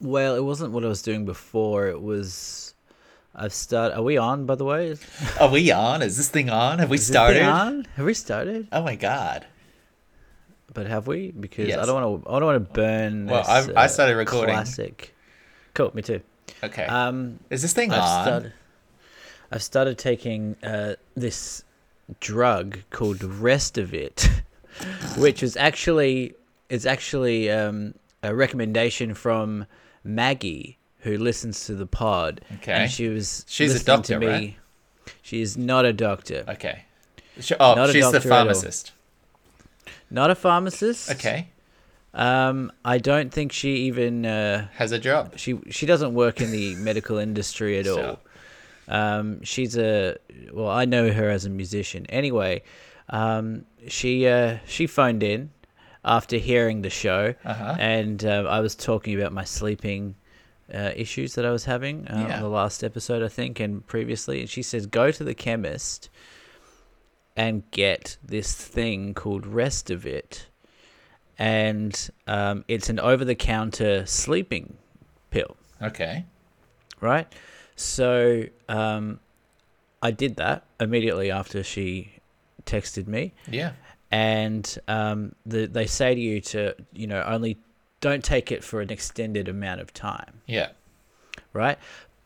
Well, it wasn't what I was doing before. It was. I've started. Are we on, by the way? Are we on? Is this thing on? Have we this started? on? Have we started? Oh my god. But have we? Because I don't want to. I don't want to burn. Well, this, I uh, started recording. Classic. Cool. Me too. Okay. Um, Is this thing I've on? started. I've started taking uh, this drug called Restavit, which is actually it's actually um, a recommendation from Maggie, who listens to the pod. Okay. And she was She's a doctor, to me. right? She is not a doctor, Okay. Sh- Oh, Not a she's the doctor at all. pharmacist. not a pharmacist. Okay. Um, I don't think she even uh, Has a job. she she doesn't work in the medical industry at Sure. all. Um, she's a well, I know her as a musician. Anyway, um, she uh, she phoned in after hearing the show, Uh-huh. and uh, I was talking about my sleeping uh, issues that I was having uh, Yeah. on the last episode, I think, and previously. And she says, go to the chemist and get this thing called Restavit, and um, it's an over-the-counter sleeping pill Okay. right? So um, I did that immediately after she texted me, Yeah. And um, the, they say to you to you know only don't take it for an extended amount of time, Yeah. right?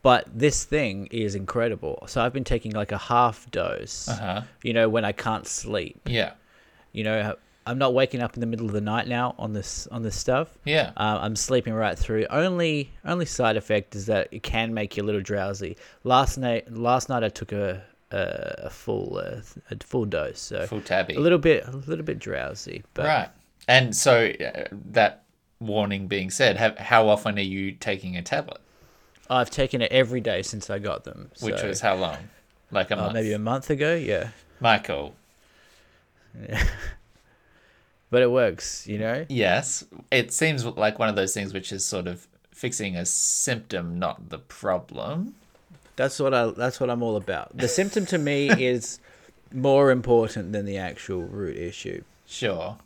But this thing is incredible. So I've been taking like a half dose, Uh-huh. you know, when I can't sleep. Yeah. You know, I'm not waking up in the middle of the night now on this on this stuff. Yeah. Uh, I'm sleeping right through. Only only side effect is that it can make you a little drowsy. Last night last night I took a a, a full uh, a full dose, so Full tabby. a little bit a little bit drowsy. But Right. And so uh, that warning being said, have, how often are you taking a tablet? I've taken it every day since I got them. Which was how long? Like a uh, month. maybe a month ago. Yeah, Michael. but it works. You know. Yes. It seems like one of those things which is sort of fixing a symptom, not the problem. That's what I. That's what I'm all about. The symptom to me is more important than the actual root issue. Sure.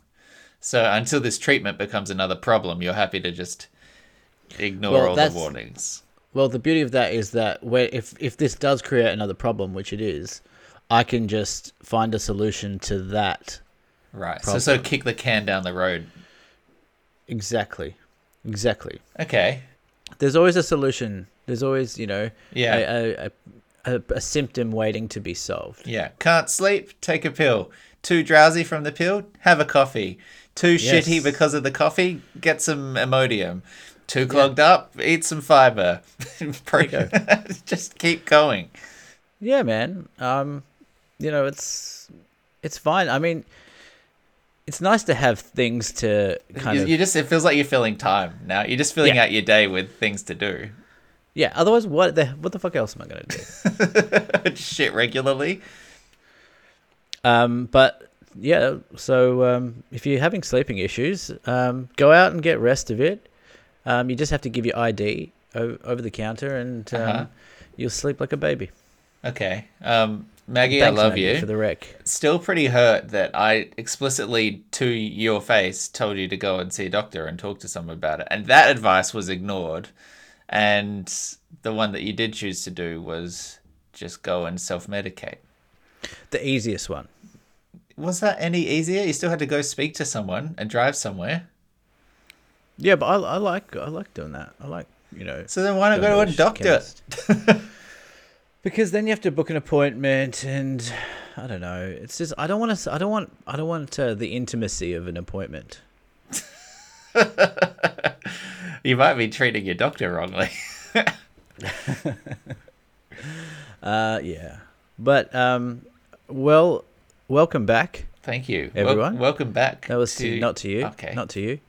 So until this treatment becomes another problem, you're happy to just ignore Well, all the warnings. Well, the beauty of that is that where if if this does create another problem, which it is, I can just find a solution to that. Right. So so kick the can down the road. Exactly, exactly. Okay. There's always a solution. There's always you know Yeah. a, a, a, a, symptom waiting to be solved. Yeah. Can't sleep? Take a pill. Too drowsy from the pill? Have a coffee. Too shitty because of the coffee? Get some Imodium. Too clogged up? Eat some fiber. Just keep going. Yeah, man. Um, you know it's it's fine. I mean, it's nice to have things to kind You, of you just it feels like you're filling time now. You're just filling Yeah. out your day with things to do. Yeah. Otherwise, what the what the fuck else am I gonna do? Shit regularly. Um, but yeah, so um, if you're having sleeping issues, um, go out and get Restavit. Um, you just have to give your ID o- over the counter, and um, Uh-huh. you'll sleep like a baby. Okay. Um, Maggie, Thanks, I love Maggie, you. for the wreck. Still pretty hurt that I explicitly, to your face, told you to go and see a doctor and talk to someone about it. And that advice was ignored. And the one that you did choose to do was just go and self medicate. The easiest one. Was that any easier? You still had to go speak to someone and drive somewhere. Yeah, but I, I like I like doing that. I like you know. So then why not go to a doctor? because then you have to book an appointment, and I don't know. It's just I don't want to. I don't want. I don't want uh, the intimacy of an appointment. You might be treating your doctor wrongly. Uh, yeah. But um, well, welcome back. Thank you. Wel- Everyone? welcome back. That was to, not to you. Okay. Not to you.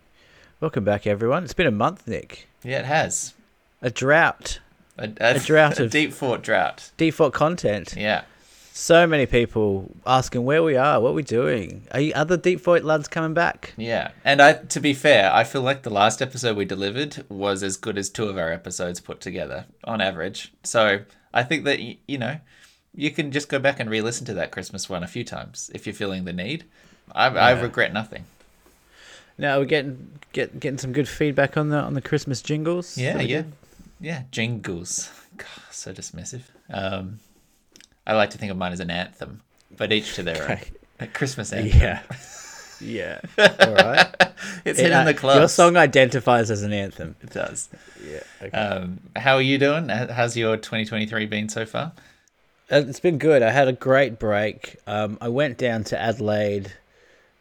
Welcome back, everyone. It's been a month, Nick. Yeah, it has. A drought. A, a, A drought a of- deep fought drought. Default content. Yeah. So many people asking where we are, what we're doing. Are you, other default lads coming back? Yeah. And I to be fair, I feel like the last episode we delivered was as good as two of our episodes put together on average. So, I think that you know, you can just go back and re-listen to that Christmas one a few times if you're feeling the need. I, I regret nothing. Now we're getting get, getting some good feedback on the on the Christmas jingles. Yeah, yeah, good. yeah. Jingles. God, so dismissive. Um, I like to think of mine as an anthem, but each to their own. A Christmas anthem. Yeah. Yeah. All right. It's It, hitting uh, the clubs. Your song identifies as an anthem. It does. Yeah. Okay. Um, how are you doing? How's your 2023 been so far? Uh, It's been good. I had a great break. Um, I went down to Adelaide.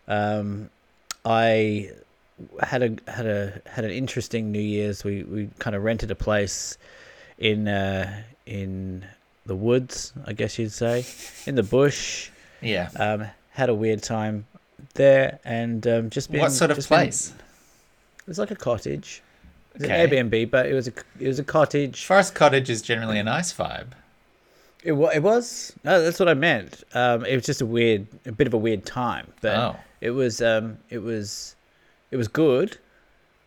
Um, I had a had a had an interesting New Year's. We we kind of rented a place in uh, in the woods, I guess you'd say, in the bush. Yeah. Um, had a weird time there, and um, just been what sort of just been- place? it was like a cottage. It was Okay. an Airbnb, but it was a it was a cottage. Forest Cottage is generally a nice vibe. It, it was. No, that's what I meant. Um, it was just a weird, a bit of a weird time, but Oh. it was, um, it was, it was good.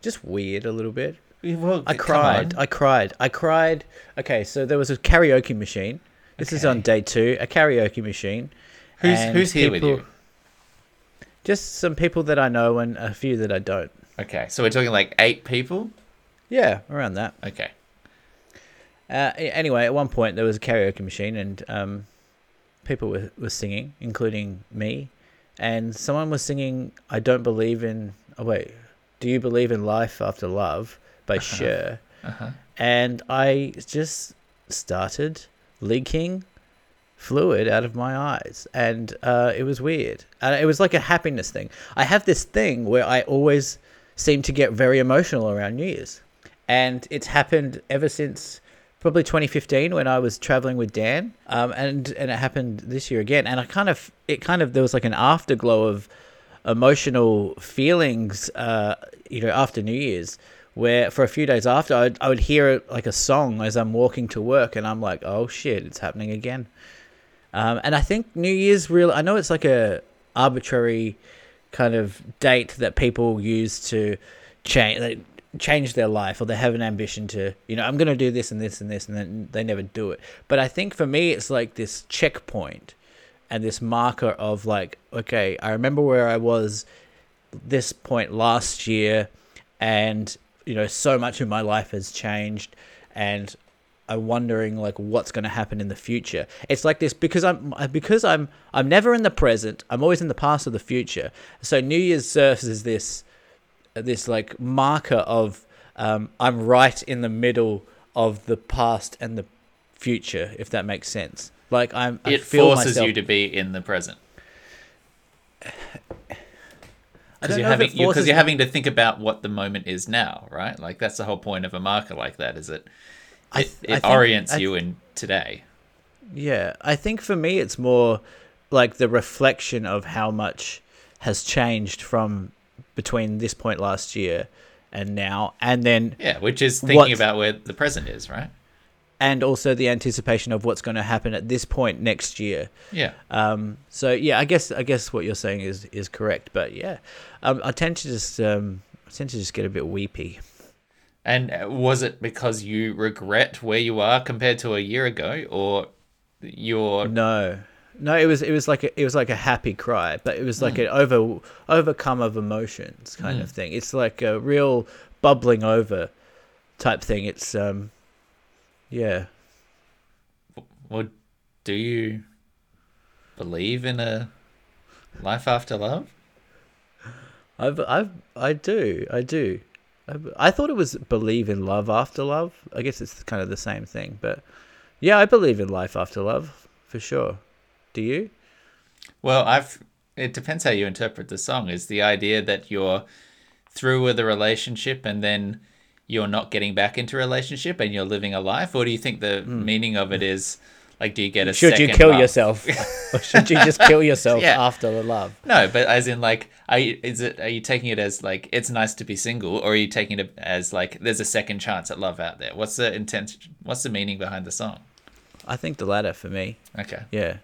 Just weird a little bit. I cried. I cried. I cried. Okay, so there was a karaoke machine. This is on day two. A karaoke machine. Who's who's here with you? Just some people that I know and a few that I don't. Okay, so we're talking like eight people. Yeah, around that. Okay. Uh, anyway, at one point there was a karaoke machine and um, people were, were singing, including me. And someone was singing, I don't believe in. Oh, wait. Do you believe in life after love by Cher? Uh-huh. And I just started leaking fluid out of my eyes. And uh, it was weird. And it was like a happiness thing. I have this thing where I always seem to get very emotional around New Year's. And it's happened ever since probably 2015 when I was traveling with Dan, um, and and it happened this year again. And I kind of it kind of there was like an afterglow of emotional feelings, uh, you know, after New Year's, where for a few days after I would, I would hear like a song as I'm walking to work, and I'm like, oh shit, it's happening again. Um, and I think New Year's real. I know it's like a arbitrary kind of date that people use to change change their life or they have an ambition to you know i'm going to do this and this and this and then they never do it but i think for me it's like this checkpoint and this marker of like okay i remember where i was this point last year and you know so much of my life has changed and i'm wondering like what's going to happen in the future. It's like this because i'm because i'm i'm never in the present i'm always in the past or the future. So new year's serves as this this like marker of um, i'm right in the middle of the past and the future if that makes sense. Like i'm It forces myself, you to be in the present because you're know if it having because forces you're having to think about what the moment is now, right? Like that's the whole point of a marker like that. Is it it, th- it orients you in today? Yeah, I think for me it's more like the reflection of how much has changed from between this point last year and now, and then Yeah, which is thinking What- about where the present is, right? And also the anticipation of what's going to happen at this point next year. Yeah. Um, so yeah, I guess I guess what you're saying is is correct, but yeah, um, I tend to just um, I tend to just get a bit weepy. And uh, was it because you regret where you are compared to a year ago, or you're No, no, it was it was like a, it was like a happy cry, but it was like an over overcome of emotions kind of thing. It's like a real bubbling over type thing. It's um, yeah. well, do you believe in a life after love? I've I've I do I do. I, I thought it was believe in love after love. I guess it's kind of the same thing, but yeah, I believe in life after love for sure. Do you? Well, I've. It depends how you interpret the song. Is the idea that you're through with a relationship and then you're not getting back into a relationship and you're living a life, or do you think the meaning of it is like, do you get a. Should you kill love? yourself, or should you just kill yourself Yeah. after the love? No, but as in like, are you, is it? Are you taking it as like it's nice to be single, or are you taking it as like there's a second chance at love out there? What's the intent? What's the meaning behind the song? I think the latter for me. Okay, Yeah.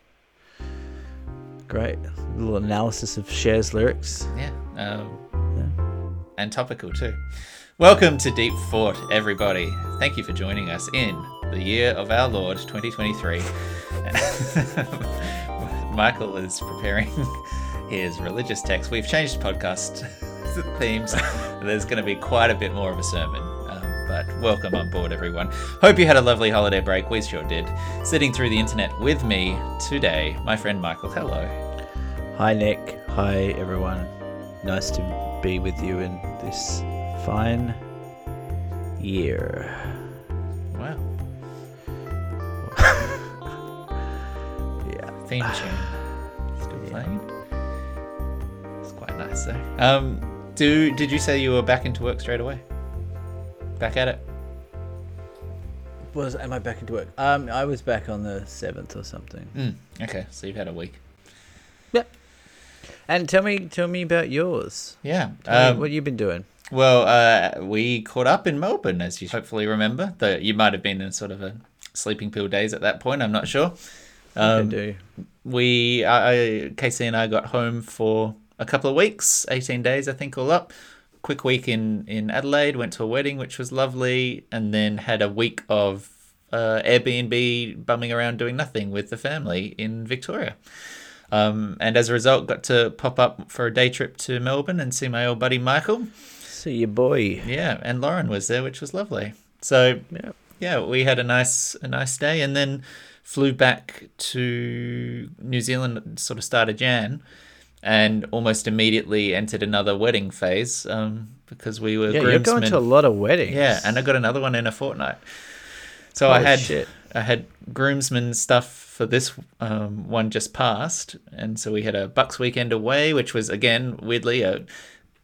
Great. A little analysis of Cher's lyrics. yeah, um, and topical too. Welcome to Deep Fort, everybody. Thank you for joining us in the year of our Lord 2023. Michael is preparing his religious text. We've changed podcast themes, there's going to be quite a bit more of a sermon. Um, but welcome on board, everyone. Hope you had a lovely holiday break. We sure did. Sitting through the internet with me today, my friend Michael. Hello. Hi, Nick. Hi, everyone. Nice to be with you in this fine year. Wow. Yeah. Theme tune. Still playing. It's quite nice though. Um, do did you say you were back into work straight away? Back at it. Was am I back into work? Um, I was back on the seventh or something. Mm, okay, so you've had a week. Yep. And tell me, tell me about yours. Yeah. Um, what you've been doing? Well, uh, we caught up in Melbourne, as you hopefully remember. Though you might have been in sort of a sleeping pill days at that point. I'm not sure. I Um, do. we, I, I- Casey and I got home for a couple of weeks, 18 days, I think, all up. Quick week in, in Adelaide, went to a wedding, which was lovely, and then had a week of uh, Airbnb bumming around doing nothing with the family in Victoria. Um, and as a result, got to pop up for a day trip to Melbourne and see my old buddy Michael. Your boy. Yeah, and Lauren was there, which was lovely. So Yeah. yeah, we had a nice a nice day, and then flew back to New Zealand sort of started Jan, and almost immediately entered another wedding phase um, because we were Yeah, you're going groomsmen. to a lot of weddings. yeah, and I got another one in a fortnight. So I had shit. I had groomsmen stuff for this um, one just passed, and so we had a Bucks weekend away, which was again weirdly a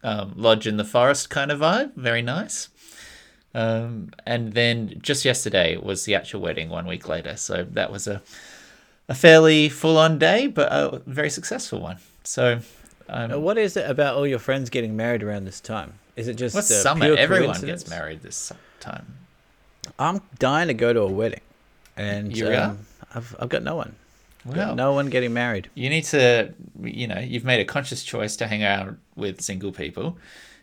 um, lodge in the forest kind of vibe, very nice. Um, and then just yesterday was the actual wedding one week later, so that was a a fairly full on day, but a very successful one. So. Um, Uh, What is it about all your friends getting married around this time? Is it just summer? Everyone gets married this time. I'm dying to go to a wedding, and You um, I've I've got no one. Well, no one getting married. you need to you know you've made a conscious choice to hang out with single people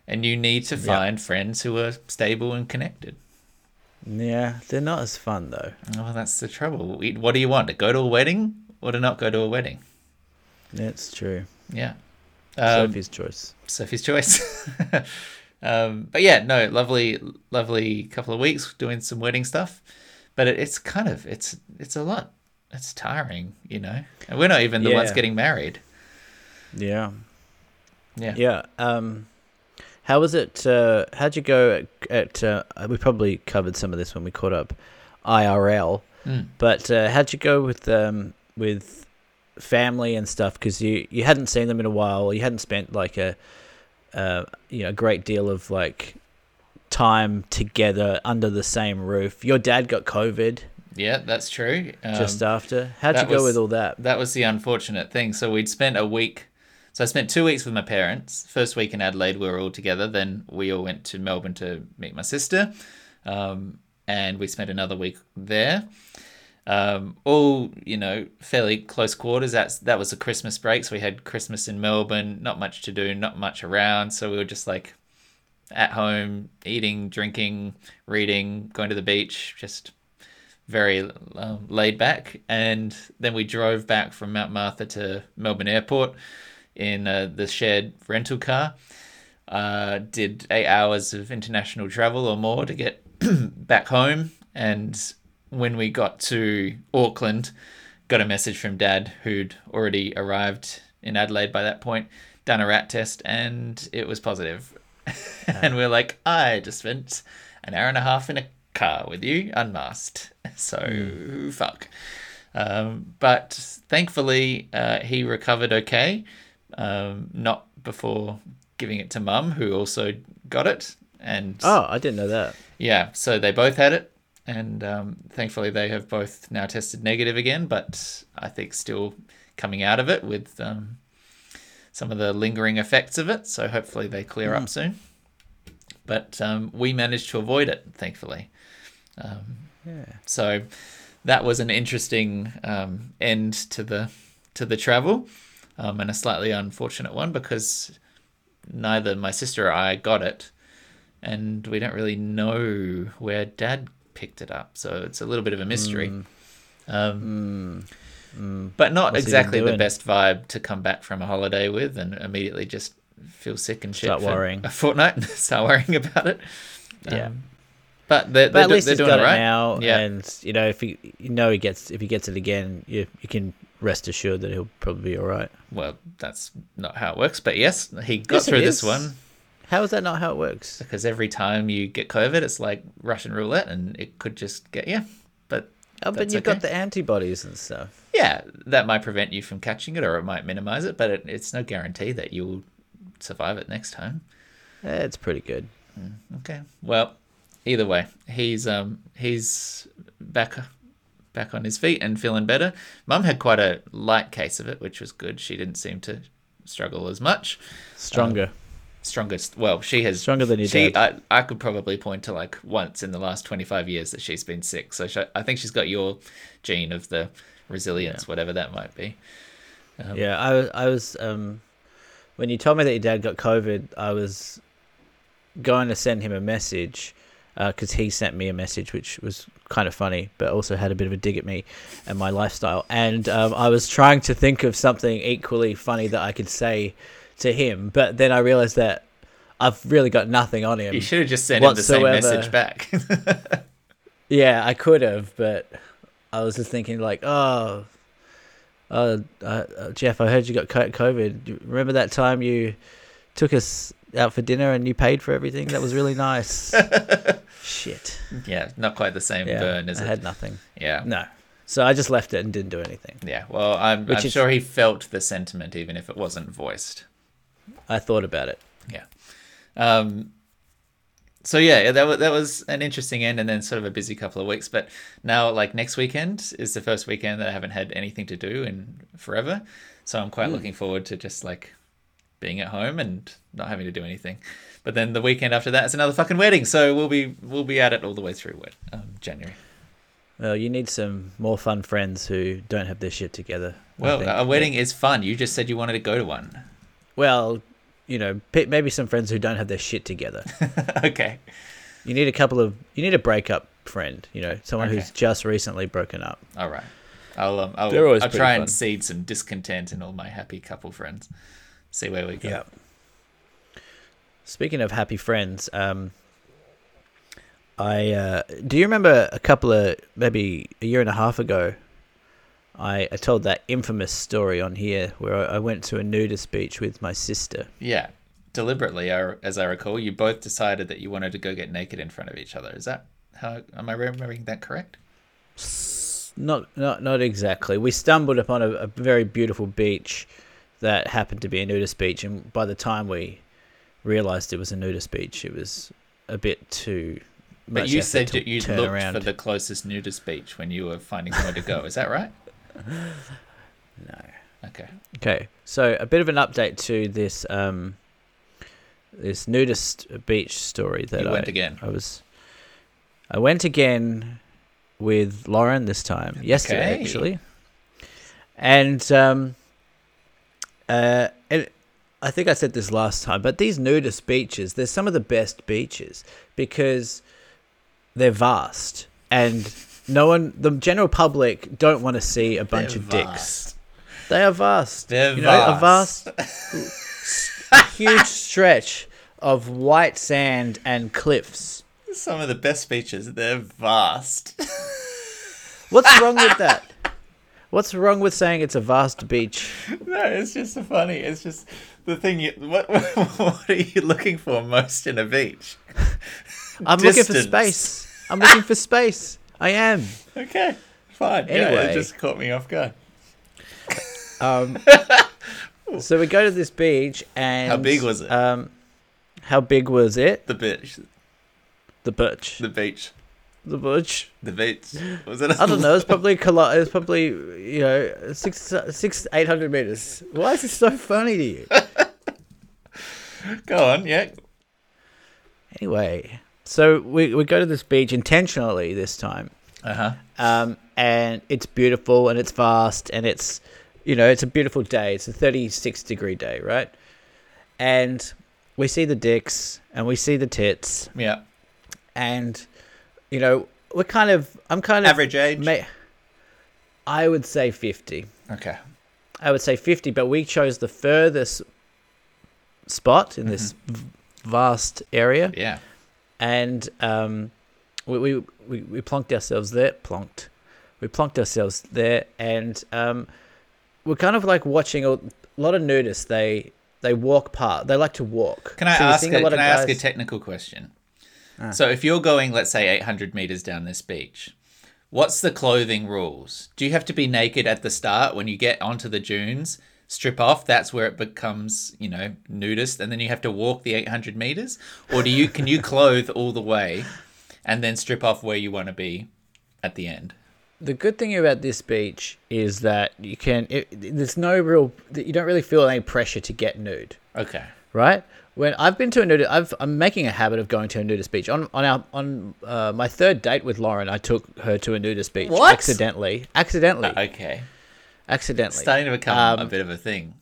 and you need to find friends who are stable and connected. Yeah, they're not as fun though. well that's the trouble. What do you want? To go to a wedding or to not go to a wedding? That's true. yeah. Um, Sophie's choice. sophie's choice. Um, but yeah no lovely lovely couple of weeks doing some wedding stuff. But it, it's kind of it's it's a lot it's tiring you know and we're not even the ones getting married Yeah. yeah Yeah. Um, how was it? Uh, how'd you go at? at uh, we probably covered some of this when we caught up, IRL. Mm. But uh, how'd you go with um with family and stuff? Because you you hadn't seen them in a while. You hadn't spent like a uh you know a great deal of like time together under the same roof. Your dad got COVID yeah that's true um, just after. How'd you go was- with all that? that was the unfortunate thing. So we'd spent a week. So I spent two weeks with my parents. First week in Adelaide, we were all together. Then we all went to Melbourne to meet my sister, um, and we spent another week there. Um, all you know, fairly close quarters. That's that was the Christmas break. So we had Christmas in Melbourne. Not much to do, not much around. So we were just like at home, eating, drinking, reading, going to the beach, just very um, laid back. And then we drove back from Mount Martha to Melbourne Airport in uh, the shared rental car. Uh, did eight hours of international travel or more to get back home. And when we got to Auckland, got a message from Dad, who'd already arrived in Adelaide by that point, done a rat test, and it was positive. and we're like, I just spent an hour and a half in a car with you, unmasked. So fuck. Um, but thankfully, uh, he recovered okay. Um, not before giving it to Mum, who also got it. And Oh, I didn't know that. yeah, so they both had it, and um, thankfully they have both now tested negative again. But I think still coming out of it with um, some of the lingering effects of it. So hopefully they clear up soon. But um, we managed to avoid it, thankfully. Um, Yeah. so that was an interesting um, end to the to the travel, um, and a slightly unfortunate one because neither my sister or I got it, and we don't really know where Dad picked it up. So it's a little bit of a mystery. Um, but not What's exactly the best vibe to come back from a holiday with and immediately just feel sick and shit Start worrying. a fortnight and start worrying about it. Yeah. But they're, But they're, at least they're he's doing got it right. now, Yeah. and you know if he, you know he gets if he gets it again, you you can rest assured that he'll probably be all right. Well, that's not how it works, but yes, he got Yes, through this one How is that not how it works? because every time you get COVID, it's like Russian roulette, and it could just get you. But Oh, but you've okay. got the antibodies and stuff. yeah, that might prevent you from catching it, or it might minimize it, but it, it's no guarantee that you'll survive it next time. Yeah, it's pretty good. Mm, okay. Well, either way, he's um he's back back on his feet and feeling better. Mum had quite a light case of it, which was good. She didn't seem to struggle as much. Stronger. Strongest. Well, she has Stronger than your she, dad. I, I could probably point to like once in the last twenty five years that she's been sick. So she, I think she's got your gene of the resilience, whatever that might be. Um, yeah, I was I was um when you told me that your dad got COVID, I was going to send him a message because he sent me a message which was kind of funny, but also had a bit of a dig at me and my lifestyle. And um, I was trying to think of something equally funny that I could say to him, but then I realized that I've really got nothing on him. You should have just sent him the same message back. Yeah, I could have, but I was just thinking like, oh, uh, uh, uh, Jeff, I heard you got COVID. Remember that time you took us out for dinner and you paid for everything? That was really nice. Shit. yeah, not quite the same Yeah, burn, is I it? had nothing. Yeah. No. So I just left it and didn't do anything. Yeah, well, I'm, Which I'm is- sure he felt the sentiment, even if it wasn't voiced. I thought about it. Yeah. Um. So yeah, that was that was an interesting end, and then sort of a busy couple of weeks. But now, like next weekend is the first weekend that I haven't had anything to do in forever. So I'm quite Hmm. looking forward to just like being at home and not having to do anything. But then the weekend after that is another fucking wedding, so we'll be we'll be at it all the way through wed- um, January. Well, you need some more fun friends who don't have their shit together. Well, a wedding is fun. You just said you wanted to go to one. Well, you know, maybe some friends who don't have their shit together. okay. You need a couple of. You need a breakup friend. You know, someone Okay. who's just recently broken up. All right. I'll um, I'll, I'll try fun. and seed some discontent in all my happy couple friends. See where we go. Speaking of happy friends, um, I uh, do you remember a couple of maybe a year and a half ago? I, I told that infamous story on here where I, I went to a nudist beach with my sister. Yeah. Deliberately, I- as I recall, you both decided that you wanted to go get naked in front of each other. Is that how? Am I remembering that correct? Not not not exactly. We stumbled upon a, a very beautiful beach that happened to be a nudist beach, and by the time we realized it was a nudist beach, it was a bit too. But you said that you looked around. for the closest nudist beach when you were finding somewhere to go. Is that right? No. Okay. Okay, so a bit of an update to this um, this nudist beach story that You I went again. I was I went again with Lauren this time yesterday Okay. actually, and um, uh, it, I think I said this last time, but these nudist beaches, they're some of the best beaches because they're vast and no one, the general public, don't want to see a bunch They're of dicks. They are vast. They're you know, a vast. vast, a huge stretch of white sand and cliffs. Some of the best beaches. They're vast. What's wrong with that? What's wrong with saying it's a vast beach? no, it's just so funny. It's just the thing. You, what what are you looking for most in a beach? I'm looking for space. I'm looking for space. I am. Okay, fine. yeah, Anyway. it just caught me off guard. Um, so we go to this beach, and How big was it? Um, how big was it? The beach, The beach. the beach, The beach. the beach. Was it? I don't know. It's probably kilo- It's probably you know six six eight hundred meters. Why is this so funny to you? Go on, yeah. Anyway, so we we go to this beach intentionally this time, Uh huh. um, and it's beautiful and it's vast and it's you know it's a beautiful day. It's a thirty six degree day, right? And we see the dicks and we see the tits Yeah. and you know we're kind of I'm kind of Average age. ma- I would say fifty. Okay. I would say 50, but we chose the furthest spot in this v- vast area, Yeah. and um, we, we we we plonked ourselves there. Plonked. We plonked ourselves there, and um, we're kind of like watching a lot of nudists. They they walk part. They like to walk. Can I So ask? A, lot can I ask a technical question? Ah. So if you're going, let's say, 800 meters down this beach, what's the clothing rules? Do you have to be naked at the start when you get onto the dunes? Strip off. That's where it becomes, you know, nudist, and then you have to walk the 800 meters. Or do you can you clothe all the way, and then strip off where you want to be at the end? The good thing about this beach is that you can. It, there's no real. You don't really feel any pressure to get nude, Okay. right? When I've been to a nudist, I've, I'm making a habit of going to a nudist beach. On on our on uh, my third date with Lauren, I took her to a nudist beach What? accidentally. Accidentally, Okay. accidentally. Starting to become a Um, bit of a thing.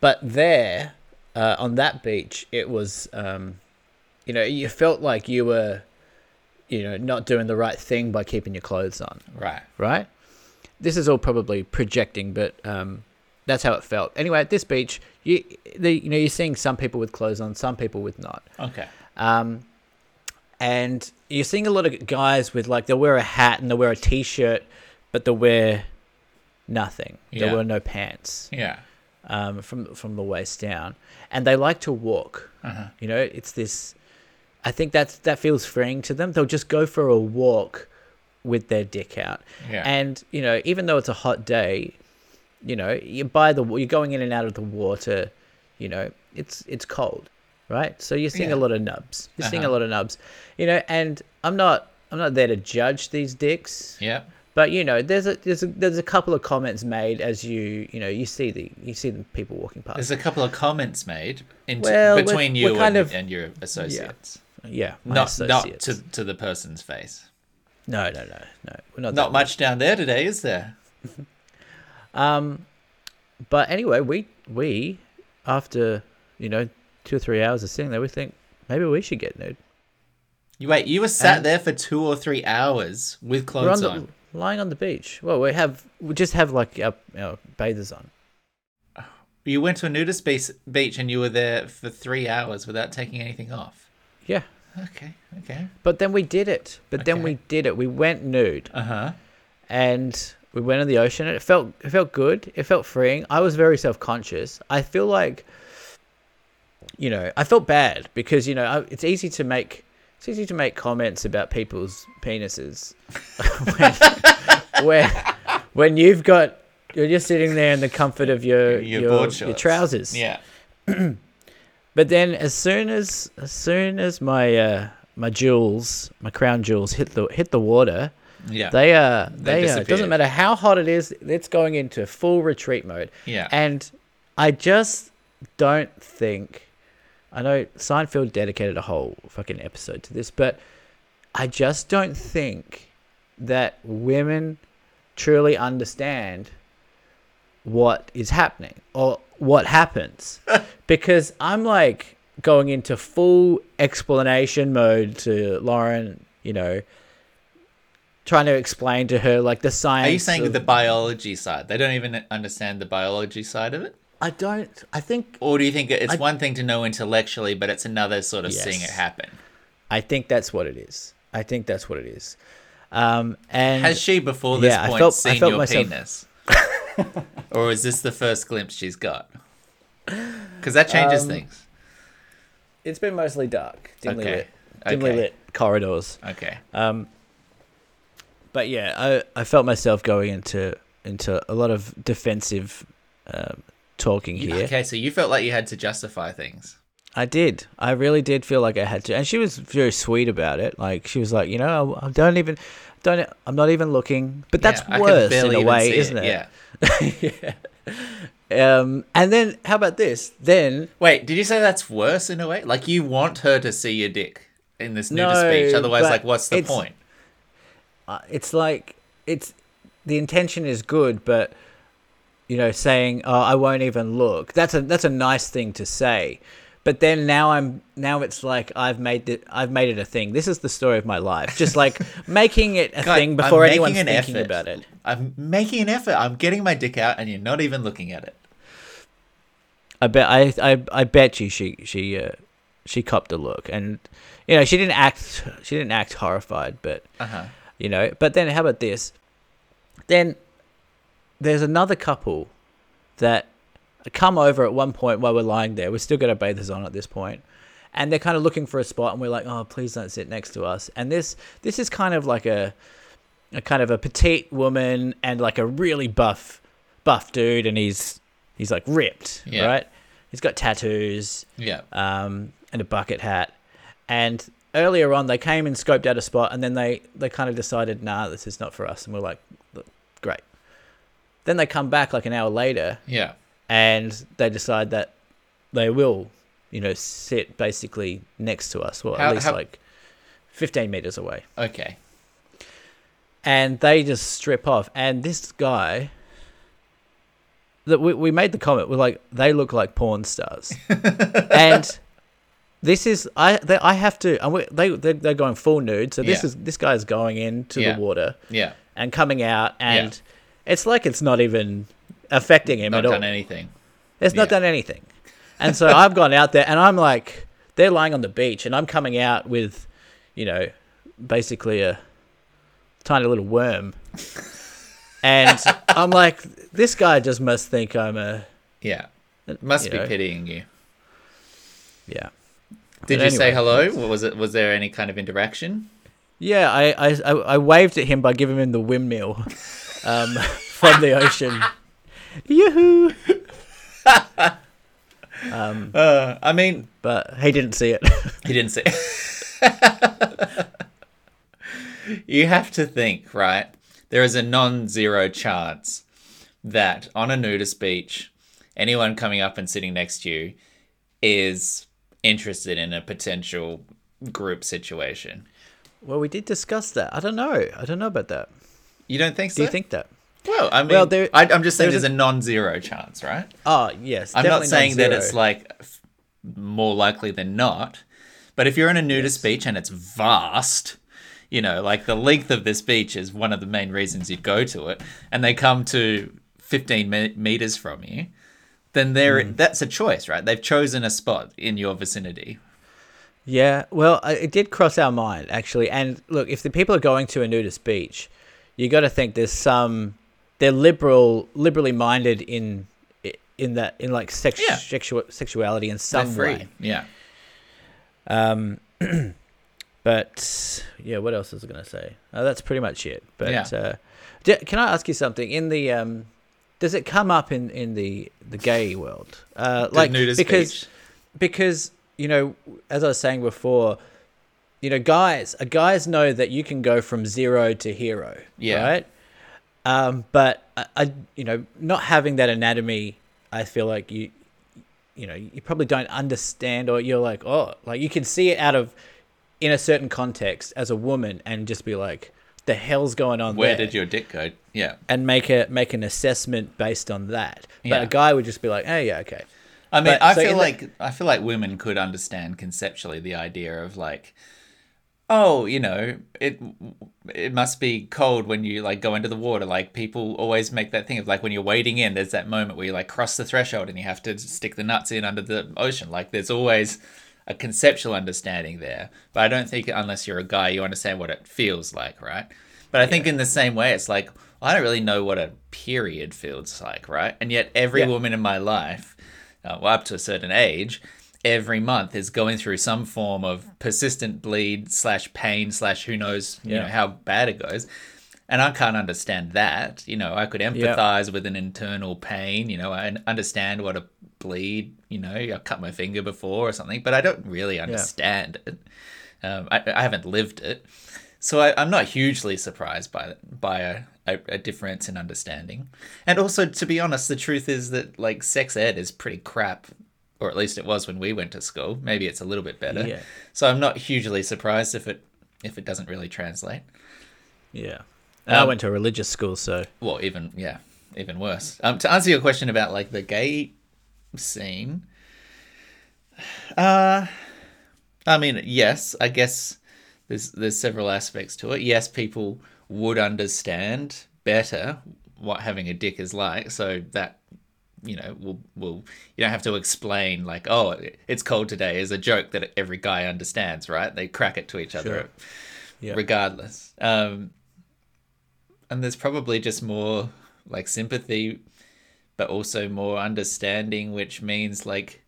but there uh, on that beach it was um, you know you felt like you were you know not doing the right thing by keeping your clothes on Right. right this is all probably projecting but um, that's how it felt anyway at this beach you the, you know you're seeing some people with clothes on some people with not Okay. um, and you're seeing a lot of guys with like they'll wear a hat and they'll wear a t-shirt but they'll wear nothing they'll Yeah. wear no pants Yeah. um, from from the waist down, and they like to walk. Uh-huh. You know, it's this. I think that's that feels freeing to them. They'll just go for a walk with their dick out, Yeah. and you know, even though it's a hot day, you know, you buy the you're going in and out of the water. You know, it's it's cold, right? So you're seeing Yeah. a lot of nubs. You're seeing a Uh-huh. lot of nubs. You know, and I'm not I'm not there to judge these dicks. yeah. But you know, there's a there's a there's a couple of comments made as you you know you see the you see the people walking past. There's a couple of comments made in Well, we're- between we're you kind and, of- and your associates. yeah, my Not not to to the person's face. no no no no we're not Not much down there today, is there? Um, but anyway, we we after you know two or three hours of sitting there, we think maybe we should get nude. You wait. You were sat And- there for two or three hours with on clothes the, on. lying on the beach. Well, we have we just have like our, our bathers on. You went to a nudist beach, beach and you were there for three hours without taking anything off. Yeah, Okay. Okay. but then we did it. But then we did it. We went nude. Uh huh. and we went in the ocean and it felt it felt good it felt freeing. I was very self-conscious. I feel like you know i felt bad because you know I, it's easy to make it's easy to make comments about people's penises when, when when you've got you're just sitting there in the comfort of your Your your, your trousers. Yeah. but then as soon as as soon as my uh my jewels my crown jewels hit the hit the water Yeah. they uh They they, uh, it doesn't matter how hot it is, it's going into full retreat mode. yeah. And I just don't think I know Seinfeld dedicated a whole fucking episode to this, but I just don't think that women truly understand what is happening or what happens. because I'm like going into full explanation mode to Lauren, you know, trying to explain to her like the science. Are you saying of- the biology side? They don't even understand the biology side of it? I don't. I think. Or do you think it's I- one thing to know intellectually, but it's another sort of seeing it happen? I think that's what it is. I think that's what it is. Um, and Has she, before this Yeah, I point, felt- seen your myself- penis? or is this the first glimpse she's got? Because that changes Um, things. it's been mostly dark, dimly Okay. lit, dimly Okay. lit corridors. Okay. Um, but yeah, I, I felt myself going into into a lot of defensive um, talking here. Okay, so you felt like you had to justify things. I did. I really did feel like I had to, and she was very sweet about it. Like she was like, you know, I, I don't even, don't. I'm not even looking. But that's Yeah, worse in a way, isn't it? Yeah. Um, and then how about this? Then Wait, did you say that's worse in a way? Like you want her to see your dick in this nudist No, beach? Otherwise, like, what's the point? It's like it's the intention is good, but you know, saying oh, I won't even look. That's a that's a nice thing to say. But then now I'm now it's like I've made it I've made it a thing. This is the story of my life. Just like making it a God, thing before anyone's an thinking effort. about it. I'm making an effort. I'm getting my dick out, and you're not even looking at it. I bet I, I I bet you she she uh, she copped a look, and you know she didn't act she didn't act horrified, but Uh huh. You know. But then how about this? Then there's another couple that come over at one point while we're lying there. We've still got our bathers on at this point, and they're kind of looking for a spot, and we're like, "Oh, please don't sit next to us." And this this is kind of like a a kind of a petite woman and like a really buff buff dude, and he's he's like ripped, Yeah. right? He's got tattoos Yeah. um, and a bucket hat. And earlier on, they came and scoped out a spot, and then they, they kind of decided, nah, this is not for us. And we're like, great. Then they come back like an hour later, Yeah. and they decide that they will, you know, sit basically next to us, well, How- at least how- like 15 meters away. Okay. And they just strip off. And this guy, that we, we made the comment, we're like, they look like porn stars. and this is I they, I have to and they they're, they're going full nude so this Yeah. is this guy's going into Yeah. the water Yeah. and coming out and it's like it's not even affecting him Not at all done anything. it's not done anything and so I've gone out there and I'm like they're lying on the beach and I'm coming out with you know basically a tiny little worm and I'm like this guy just must think I'm a Yeah. Must be know. pitying you. yeah Did But you say hello? What was it? Was there any kind of interaction? Yeah, I, I, I, I waved at him by giving him the windmill um, from the ocean. Yoo-hoo! um, Uh, I mean, but he didn't see it. he didn't say. you have to think, right? There is a non-zero chance that on a nudist beach, anyone coming up and sitting next to you is interested in a potential group situation. well, we did discuss that. I don't know. I don't know about that. You don't think so? Do you think that? Well, I mean, Well, there- I, I'm just saying there's there's a, non-zero chance, right? Oh, yes. I'm not saying that non-zero. it's like f- more likely than not, but if you're in a nudist beach and it's vast, you know, like the length of this beach is one of the main reasons you'd go to it, and they come to 15 me- meters from you, then there Hmm. that's a choice, right? They've chosen a spot in your vicinity. Yeah, well, it did cross our mind actually. And look, if the people are going to a nudist beach, you got to think there's some they're liberal, liberally minded in in that in like sex, Yeah. sexual sexuality in some way. Yeah. Um, but yeah, what else was I gonna say? Uh, that's pretty much it. But Yeah. uh, d- can I ask you something? In the um, does it come up in in the the gay world? Uh, like because beach. because you know, as I was saying before, you know, guys, uh, guys know that you can go from zero to hero, Yeah. right? Um, but I, I, you know, not having that anatomy, I feel like you, you know, you probably don't understand, or you're like, oh, like you can see it out of in a certain context as a woman, and just be like, the hell's going on Where there? did your dick go? Yeah. and make a make an assessment based on that. But Yeah. a guy would just be like, oh yeah, okay. I mean, But- I so feel in the- like I feel like women could understand conceptually the idea of like, oh, you know, it it must be cold when you like go into the water. Like people always make that thing of like when you're wading in, there's that moment where you like cross the threshold and you have to stick the nuts in under the ocean. Like there's always a conceptual understanding there, but I don't think unless you're a guy, you understand what it feels like, right? But I think in the same way, it's like I don't really know what a period feels like, right? And yet every Yeah. woman in my life uh, well, up to a certain age, every month is going through some form of persistent bleed slash pain slash who knows you Yeah. know how bad it goes. And I can't understand that. You know, I could empathize with an internal pain. You know, I understand what a bleed. You know, I cut my finger before or something, but I don't really understand it. Um, I, I haven't lived it, so I, I'm not hugely surprised by by a, a, a difference in understanding. And also, to be honest, the truth is that like sex ed is pretty crap, or at least it was when we went to school. Maybe it's a little bit better. Yeah. So I'm not hugely surprised if it if it doesn't really translate. Yeah. And I Um, went to a religious school, so Well, even yeah, even worse. Um, to answer your question about like the gay scene, uh, I mean, yes, I guess there's there's several aspects to it. Yes, people would understand better what having a dick is like, so that you know, will will you don't have to explain like, oh, it's cold today is a joke that every guy understands, right? They crack it to each other, Sure. Yeah. regardless. Um, and there's probably just more like sympathy, but also more understanding, which means like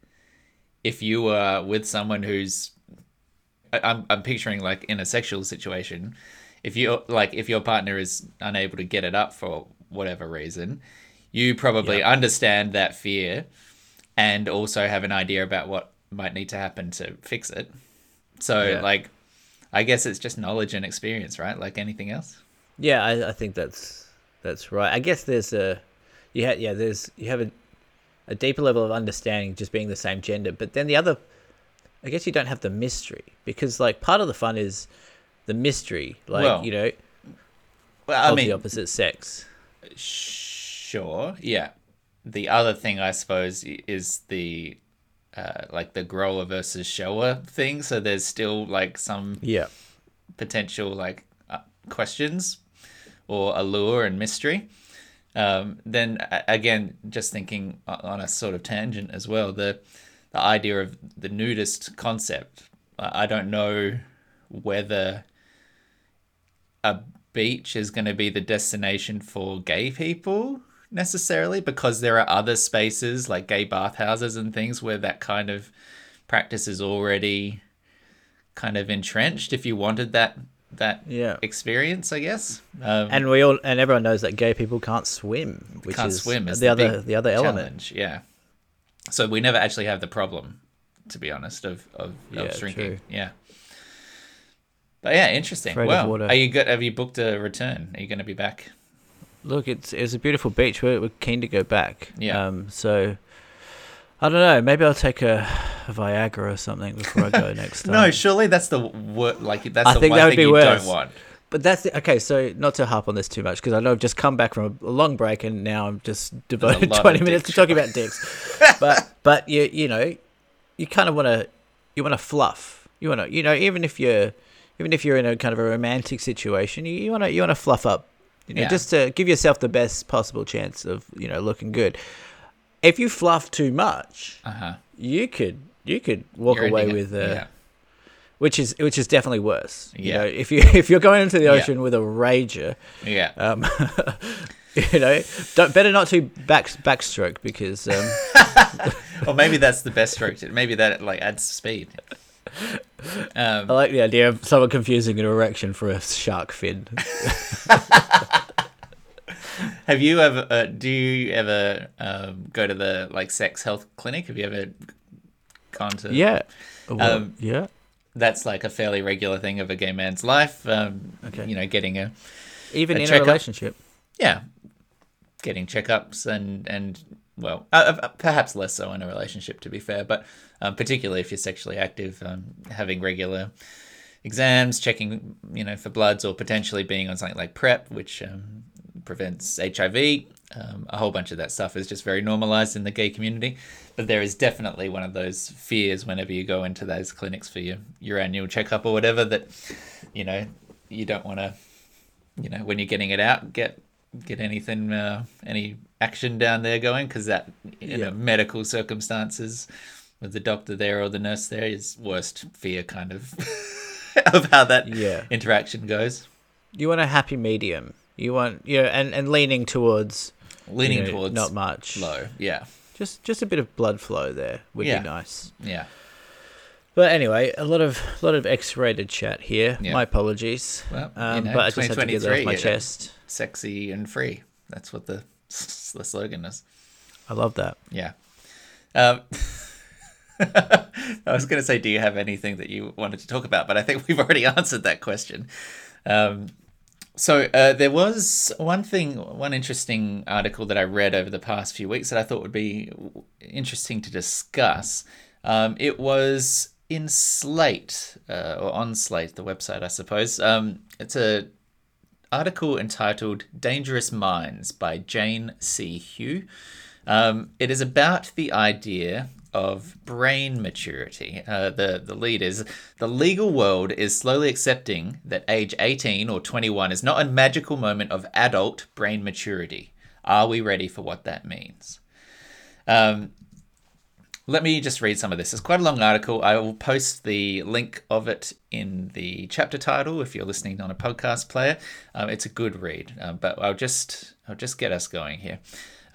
if you are with someone who's I'm I'm picturing like in a sexual situation, if you like if your partner is unable to get it up for whatever reason, you probably Yeah. understand that fear and also have an idea about what might need to happen to fix it. So Yeah. like I guess it's just knowledge and experience, right? Like anything else. Yeah, I, I think that's that's right. I guess there's a you ha- yeah there's you have a a deeper level of understanding just being the same gender, but then the other I guess you don't have the mystery because like part of the fun is the mystery, like Well, you know, Well, I of mean, the opposite sex. Sure, yeah. The other thing, I suppose, is the uh, like the grower versus shower thing. So there's still like some Yeah, potential like uh, questions or allure and mystery. Um, then again, just thinking on a sort of tangent as well, the the idea of the nudist concept. I I don't know whether a beach is going to be the destination for gay people necessarily because there are other spaces like gay bathhouses and things where that kind of practice is already kind of entrenched if you wanted that that yeah. experience i guess um, And we all and everyone knows that gay people can't swim, which can't is swim is the, other the other element. challenge, yeah so we never actually have the problem to be honest of of, Yeah, of shrinking true. yeah but yeah interesting Afraid well are you good have you booked a return are you going to be back Look, it's it's a beautiful beach. We're, we're keen to go back. Yeah. Um. So, I don't know. Maybe I'll take a, a Viagra or something before I go next time. No, surely that's the wor- like that's I the think one that would thing be you worse. don't want. But that's the, okay. So not to harp on this too much because I know I've just come back from a long break and now I'm just devoted lot of twenty minutes to dick talking about dicks. but but you you know you kind of want to you want to fluff. You want to you know even if you're even if you're in a kind of a romantic situation, you, you want to you want to fluff up. You know, Yeah. just to give yourself the best possible chance of you know looking good. If you fluff too much, Uh huh. you could you could walk away with uh, yeah. which is which is definitely worse. You Yeah. know, if you if you're going into the Yeah. ocean with a rager, yeah. um, you know, don't better not to back backstroke because um, or maybe that's the best stroke. Maybe that like adds speed. Um, I like the idea of someone confusing an erection for a shark fin. Have you ever? Uh, do you ever um, go to the like sex health clinic? Have you ever gone to? yeah, Well, Um, yeah. That's like a fairly regular thing of a gay man's life. Um, Okay. You know, getting a Even a in a relationship. yeah, getting checkups and and well, uh, uh, perhaps less so in a relationship, to be fair, but um, particularly if you're sexually active, um, having regular exams, checking you know for bloods, or potentially being on something like PrEP, which um, prevents HIV. Um, a whole bunch of that stuff is just very normalized in the gay community, but there is definitely one of those fears whenever you go into those clinics for your your annual checkup or whatever that you know you don't want to you know when you're getting it out get get anything uh, any action down there going because that in Yeah. medical circumstances with the doctor there or the nurse there is worst fear kind of of how that Yeah. interaction goes You want a happy medium. You want you know, and and leaning towards you leaning know, towards not much. low yeah Just just a bit of blood flow there would Yeah. be nice. yeah But anyway, a lot of a lot of X-rated chat here. Yeah. My apologies. well Um, you know, but I just had to get that off my chest. sexy and free that's what the the slogan is I love that. Yeah. Um, I was going to say, do you have anything that you wanted to talk about? But I think we've already answered that question. Um, so uh, there was one thing, one interesting article that I read over the past few weeks that I thought would be interesting to discuss. Um, it was in Slate uh, or on Slate, the website, I suppose. Um, it's a article entitled "Dangerous Minds" by Jane C. Hu. Um, it is about the idea of brain maturity. Uh, the the lead is the legal world is slowly accepting that age 18 or 21 is not a magical moment of adult brain maturity. Are we ready for what that means? Um, let me just read some of this. It's quite a long article. I will post the link of it in the chapter title if you're listening on a podcast player. Um, it's a good read, um, but I'll just I'll just get us going here.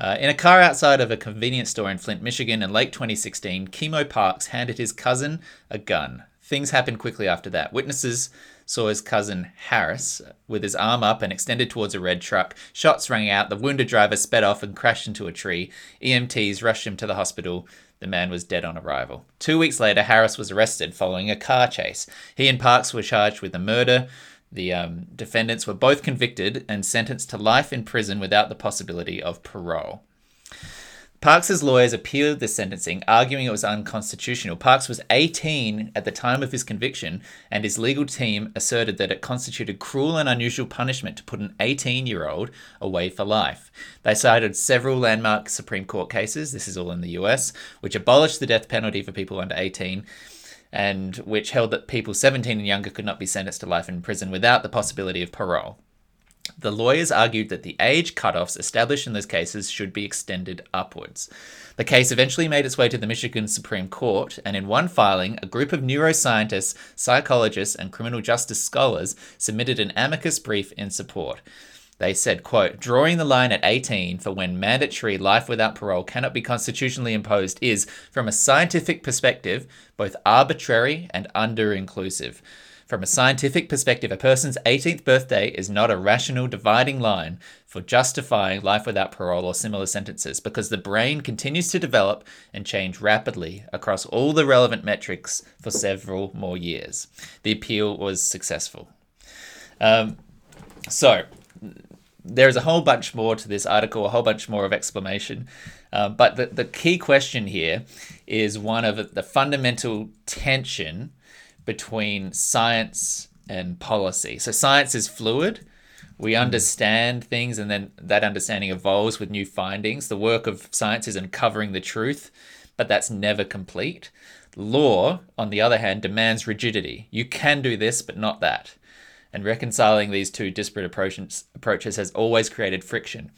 Uh, in a car outside of a convenience store in Flint, Michigan, in late 2016, Kemo Parks handed his cousin a gun. Things happened quickly after that. Witnesses saw his cousin Harris with his arm up and extended towards a red truck. Shots rang out. The wounded driver sped off and crashed into a tree. EMTs rushed him to the hospital. The man was dead on arrival. Two weeks later, Harris was arrested following a car chase. He and Parks were charged with the murder. The um, defendants were both convicted and sentenced to life in prison without the possibility of parole. Parks's lawyers appealed the sentencing, arguing it was unconstitutional. Parks was 18 at the time of his conviction, and his legal team asserted that it constituted cruel and unusual punishment to put an 18 year old away for life. They cited several landmark Supreme Court cases, this is all in the US, which abolished the death penalty for people under 18 and which held that people 17 and younger could not be sentenced to life in prison without the possibility of parole. The lawyers argued that the age cutoffs established in those cases should be extended upwards. The case eventually made its way to the Michigan Supreme Court, and in one filing, a group of neuroscientists, psychologists, and criminal justice scholars submitted an amicus brief in support. They said, quote, drawing the line at 18 for when mandatory life without parole cannot be constitutionally imposed is, from a scientific perspective, both arbitrary and under inclusive. From a scientific perspective, a person's 18th birthday is not a rational dividing line for justifying life without parole or similar sentences because the brain continues to develop and change rapidly across all the relevant metrics for several more years. The appeal was successful. Um, so, there's a whole bunch more to this article, a whole bunch more of explanation. Uh, but the, the key question here is one of the fundamental tension between science and policy. So science is fluid. We understand things, and then that understanding evolves with new findings. The work of science is uncovering the truth, but that's never complete. Law, on the other hand, demands rigidity. You can do this, but not that. And reconciling these two disparate approaches, approaches has always created friction.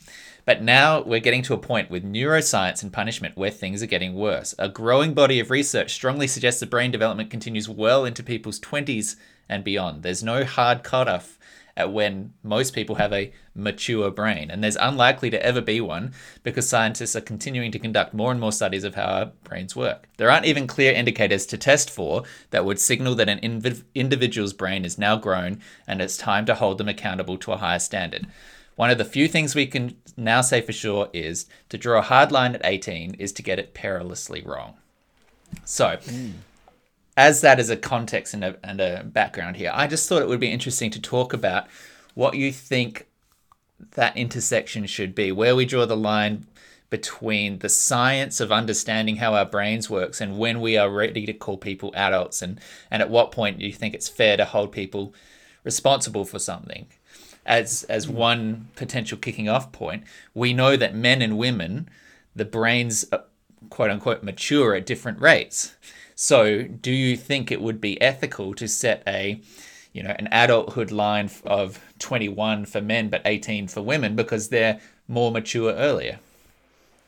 But now we're getting to a point with neuroscience and punishment where things are getting worse. A growing body of research strongly suggests that brain development continues well into people's 20s and beyond. There's no hard cutoff at when most people have a mature brain, and there's unlikely to ever be one because scientists are continuing to conduct more and more studies of how our brains work. There aren't even clear indicators to test for that would signal that an inv- individual's brain is now grown and it's time to hold them accountable to a higher standard. One of the few things we can now say for sure is to draw a hard line at 18 is to get it perilously wrong. So, mm. As that is a context and a, and a background here, I just thought it would be interesting to talk about what you think that intersection should be, where we draw the line between the science of understanding how our brains works and when we are ready to call people adults and, and at what point do you think it's fair to hold people responsible for something as as one potential kicking off point, we know that men and women, the brains, uh, quote unquote, mature at different rates. So, do you think it would be ethical to set a, you know, an adulthood line of 21 for men but 18 for women because they're more mature earlier?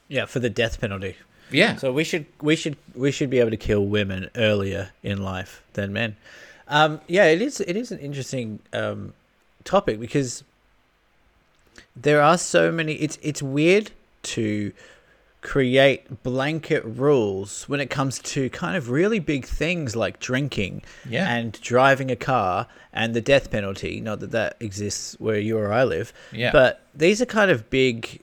Yeah, for the death penalty. Yeah. So we should we should we should be able to kill women earlier in life than men. Um, yeah, it is it is an interesting um, topic because there are so many it's it's weird to create blanket rules when it comes to kind of really big things like drinking yeah. and driving a car and the death penalty. Not that that exists where you or I live, yeah. but these are kind of big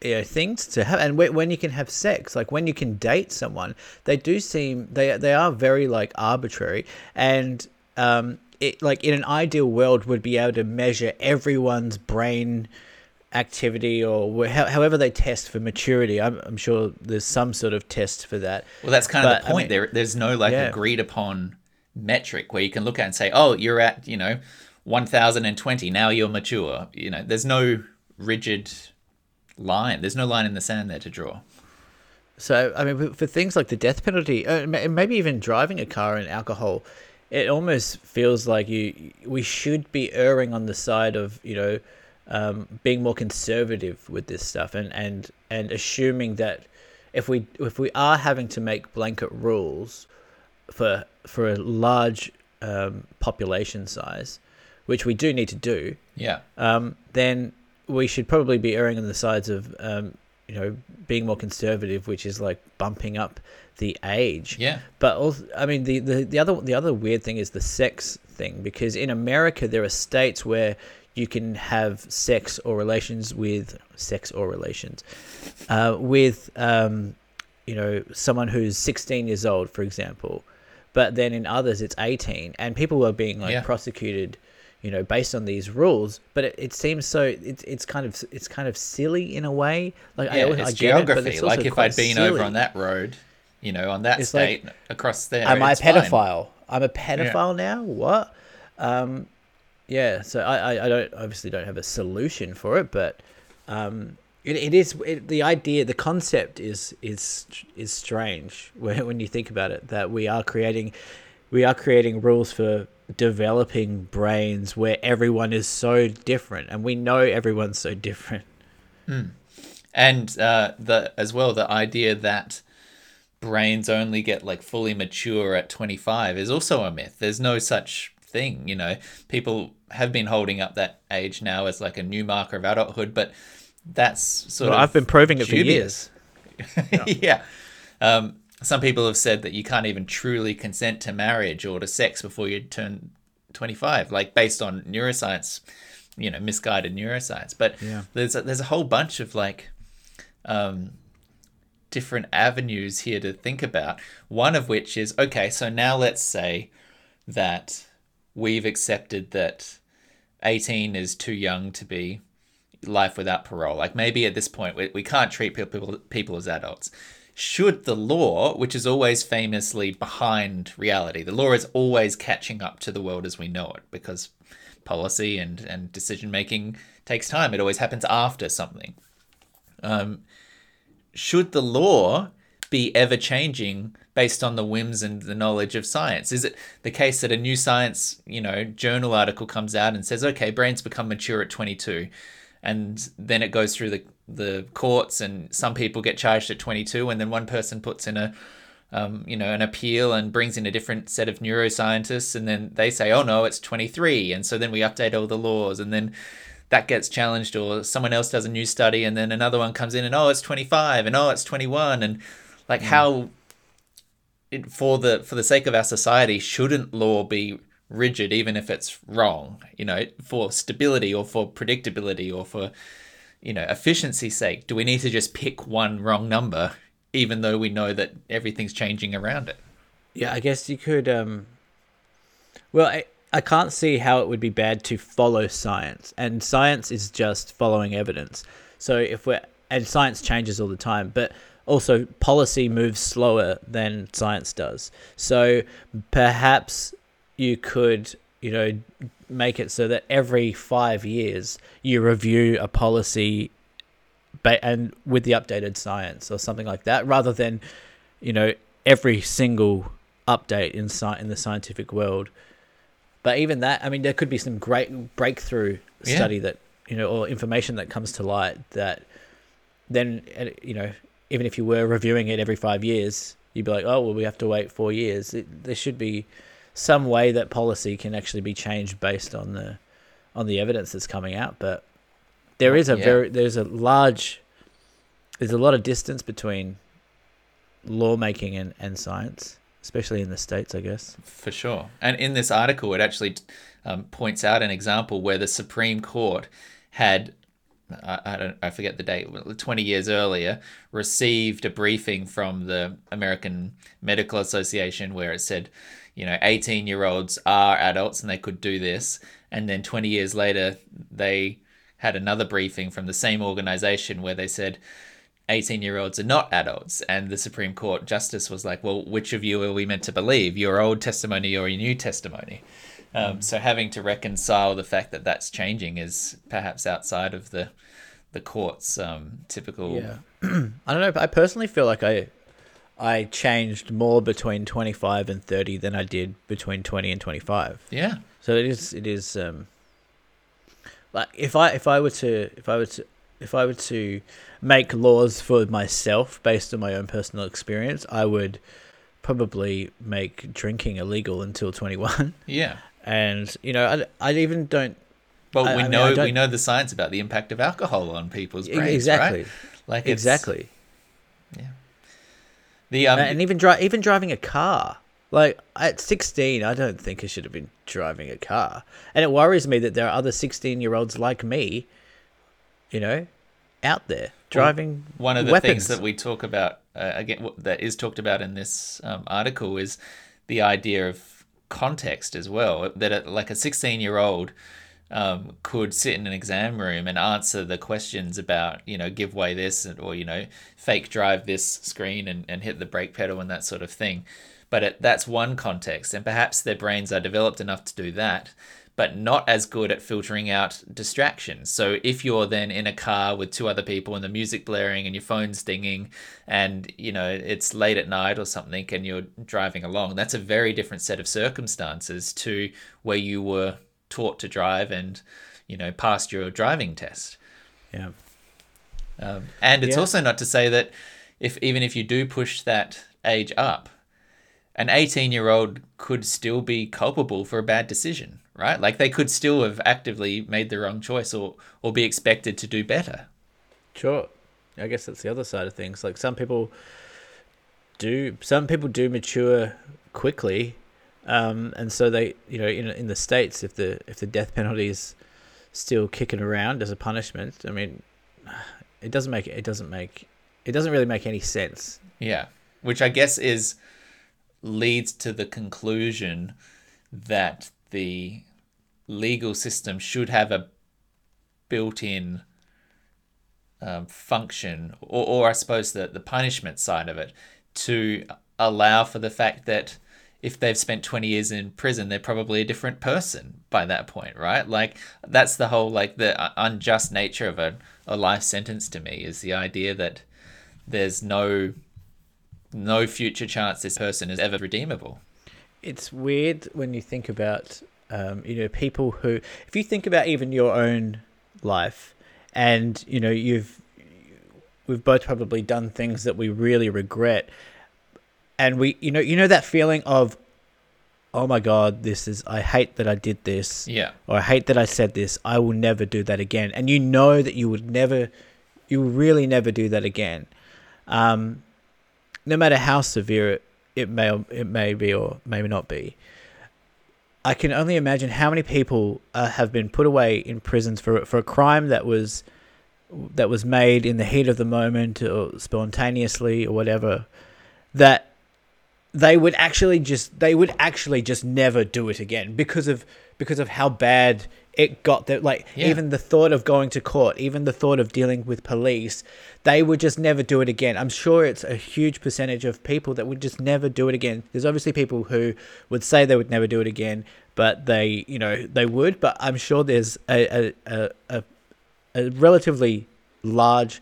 you know, things to have. And when you can have sex, like when you can date someone, they do seem they they are very like arbitrary and um, it, like in an ideal world would be able to measure everyone's brain activity or wh- however they test for maturity. I'm, I'm, sure there's some sort of test for that. Well, that's kind but, of the point. I mean, there, there's no like yeah. agreed upon metric where you can look at and say, oh, you're at you know 1020 now you're mature. You know, there's no rigid line. There's no line in the sand there to draw. So I mean, for things like the death penalty, uh, maybe even driving a car and alcohol it almost feels like you we should be erring on the side of you know um, being more conservative with this stuff and and and assuming that if we if we are having to make blanket rules for for a large um, population size, which we do need to do, Yeah. um, then we should probably be erring on the sides of um, you know being more conservative, which is like bumping up the age. Yeah. But also, I mean, the, the, the other the other weird thing is the sex thing because in America there are states where you can have sex or relations with sex or relations uh, with um, you know someone who's 16 years old, for example. But then in others it's 18, and people are being like Yeah. prosecuted, you know, based on these rules. But it, it seems so it's it's kind of it's kind of silly in a way. Like I, Yeah, I it's get it, it's like if I'd been over on that road, you know, on that It's like, state across there. Am I a it's fine. pedophile? I'm a pedophile now. What? Um, yeah. So I, I, don't obviously don't have a solution for it, but um, it, it is it, the idea, the concept is is is strange when when you think about it. That we are creating we are creating rules for developing brains where everyone is so different, and we know everyone's so different. and uh, the as well the idea that brains only get like fully mature at 25 is also a myth there's no such thing you know people have been holding up that age now as like a new marker of adulthood but that's sort Well, of I've been proving it for dubious. years. yeah. Um, some people have said that you can't even truly consent to marriage or to sex before you turn 25, like based on neuroscience, you know, misguided neuroscience. But Yeah. there's a, there's a whole bunch of like um, different avenues here to think about. One of which is okay, so now let's say that we've accepted that 18 is too young to be life without parole. Like maybe at this point we, we can't treat people people as adults. Should the law, which is always famously behind reality, the law is always catching up to the world as we know it because policy and, and decision making takes time. It always happens after something. Um, should the law be ever changing based on the whims and the knowledge of science? Is it the case that a new science, you know, journal article comes out and says, okay, brains become mature at 22, and then it goes through the the courts, and some people get charged at 22, and then one person puts in a um, you know, an appeal and brings in a different set of neuroscientists, and then they say, "Oh no, it's 23," and so then we update all the laws, and then that gets challenged, or someone else does a new study, and then another one comes in, and oh, it's 25, and oh, it's 21, and like how, it, for the for the sake of our society, shouldn't law be rigid, even if it's wrong? You know, for stability or for predictability or for you know efficiency's sake, do we need to just pick one wrong number, even though we know that everything's changing around it? Yeah, I guess you could. Um, well, I, I can't see how it would be bad to follow science, and science is just following evidence. So if we're and science changes all the time, but also policy moves slower than science does. So perhaps you could, you know, make it so that every five years you review a policy, ba- and with the updated science or something like that, rather than, you know, every single update in sci- in the scientific world. But even that, I mean, there could be some great breakthrough Yeah. study that you know, or information that comes to light that then you know, even if you were reviewing it every five years, you'd be like, oh well, we have to wait four years. It, there should be some way that policy can actually be changed based on the on the evidence that's coming out. But there is a Yeah. very there's a large there's a lot of distance between lawmaking and, and science, especially in the states, I guess. For sure. And in this article, it actually um, points out an example where the Supreme Court had, I, I don't, I forget the date, 20 years earlier, received a briefing from the American Medical Association where it said, you know, 18 year olds are adults and they could do this. And then 20 years later, they had another briefing from the same organization where they said, 18 year olds are not adults. And the Supreme Court justice was like, well, which of you are we meant to believe? Your old testimony or your new testimony? Um, so having to reconcile the fact that that's changing is perhaps outside of the the court's um, typical. Yeah. I don't know. but I personally feel like I I changed more between 25 and 30 than I did between 20 and 25. Yeah. So it is it is um like if I if I were to if I were to if I were to make laws for myself based on my own personal experience, I would probably make drinking illegal until 21. Yeah. And you know, I, I even don't But I- we I mean, know we know the science about the impact of alcohol on people's brains, exactly right? Like exactly. Yeah. The um, and even dri- even driving a car. Like at 16, I don't think I should have been driving a car. And it worries me that there are other 16 year olds like me, you know, out there driving one of the weapons. things that we talk about uh, again that is talked about in this um, article is the idea of context as well that a, like a 16 year old um, could sit in an exam room and answer the questions about you know give way this or you know fake drive this screen and, and hit the brake pedal and that sort of thing. But it, that's one context and perhaps their brains are developed enough to do that but not as good at filtering out distractions. So if you're then in a car with two other people and the music blaring and your phone's dinging and you know it's late at night or something and you're driving along, that's a very different set of circumstances to where you were taught to drive and you know passed your driving test. yeah. Um, and it's Yeah. also not to say that if even if you do push that age up, an 18 year old could still be culpable for a bad decision, right? Like they could still have actively made the wrong choice or, or be expected to do better. Sure. I guess that's the other side of things. Like some people do, some people do mature quickly, um, and so they, you know, in in the states, if the if the death penalty is still kicking around as a punishment, I mean, it doesn't make it doesn't make it doesn't really make any sense. Yeah. Which I guess is leads to the conclusion that the legal system should have a built in um, function, or, or I suppose the, the punishment side of it, to allow for the fact that if they've spent 20 years in prison, they're probably a different person by that point, right? Like, that's the whole, like, the unjust nature of a, a life sentence to me is the idea that there's no no future chance this person is ever redeemable. It's weird when you think about, um, you know, people who, if you think about even your own life, and you know, you've, we've both probably done things that we really regret, and we, you know, you know that feeling of, oh my god, this is, I hate that I did this, Yeah. or I hate that I said this. I will never do that again, and you know that you would never, you will really never do that again. Um, no matter how severe it, it may it may be or may not be. I can only imagine how many people uh, have been put away in prisons for for a crime that was that was made in the heat of the moment or spontaneously or whatever that they would actually just they would actually just never do it again because of because of how bad it got that like Yeah. even the thought of going to court even the thought of dealing with police they would just never do it again i'm sure it's a huge percentage of people that would just never do it again there's obviously people who would say they would never do it again but they you know they would but i'm sure there's a a, a, a, a relatively large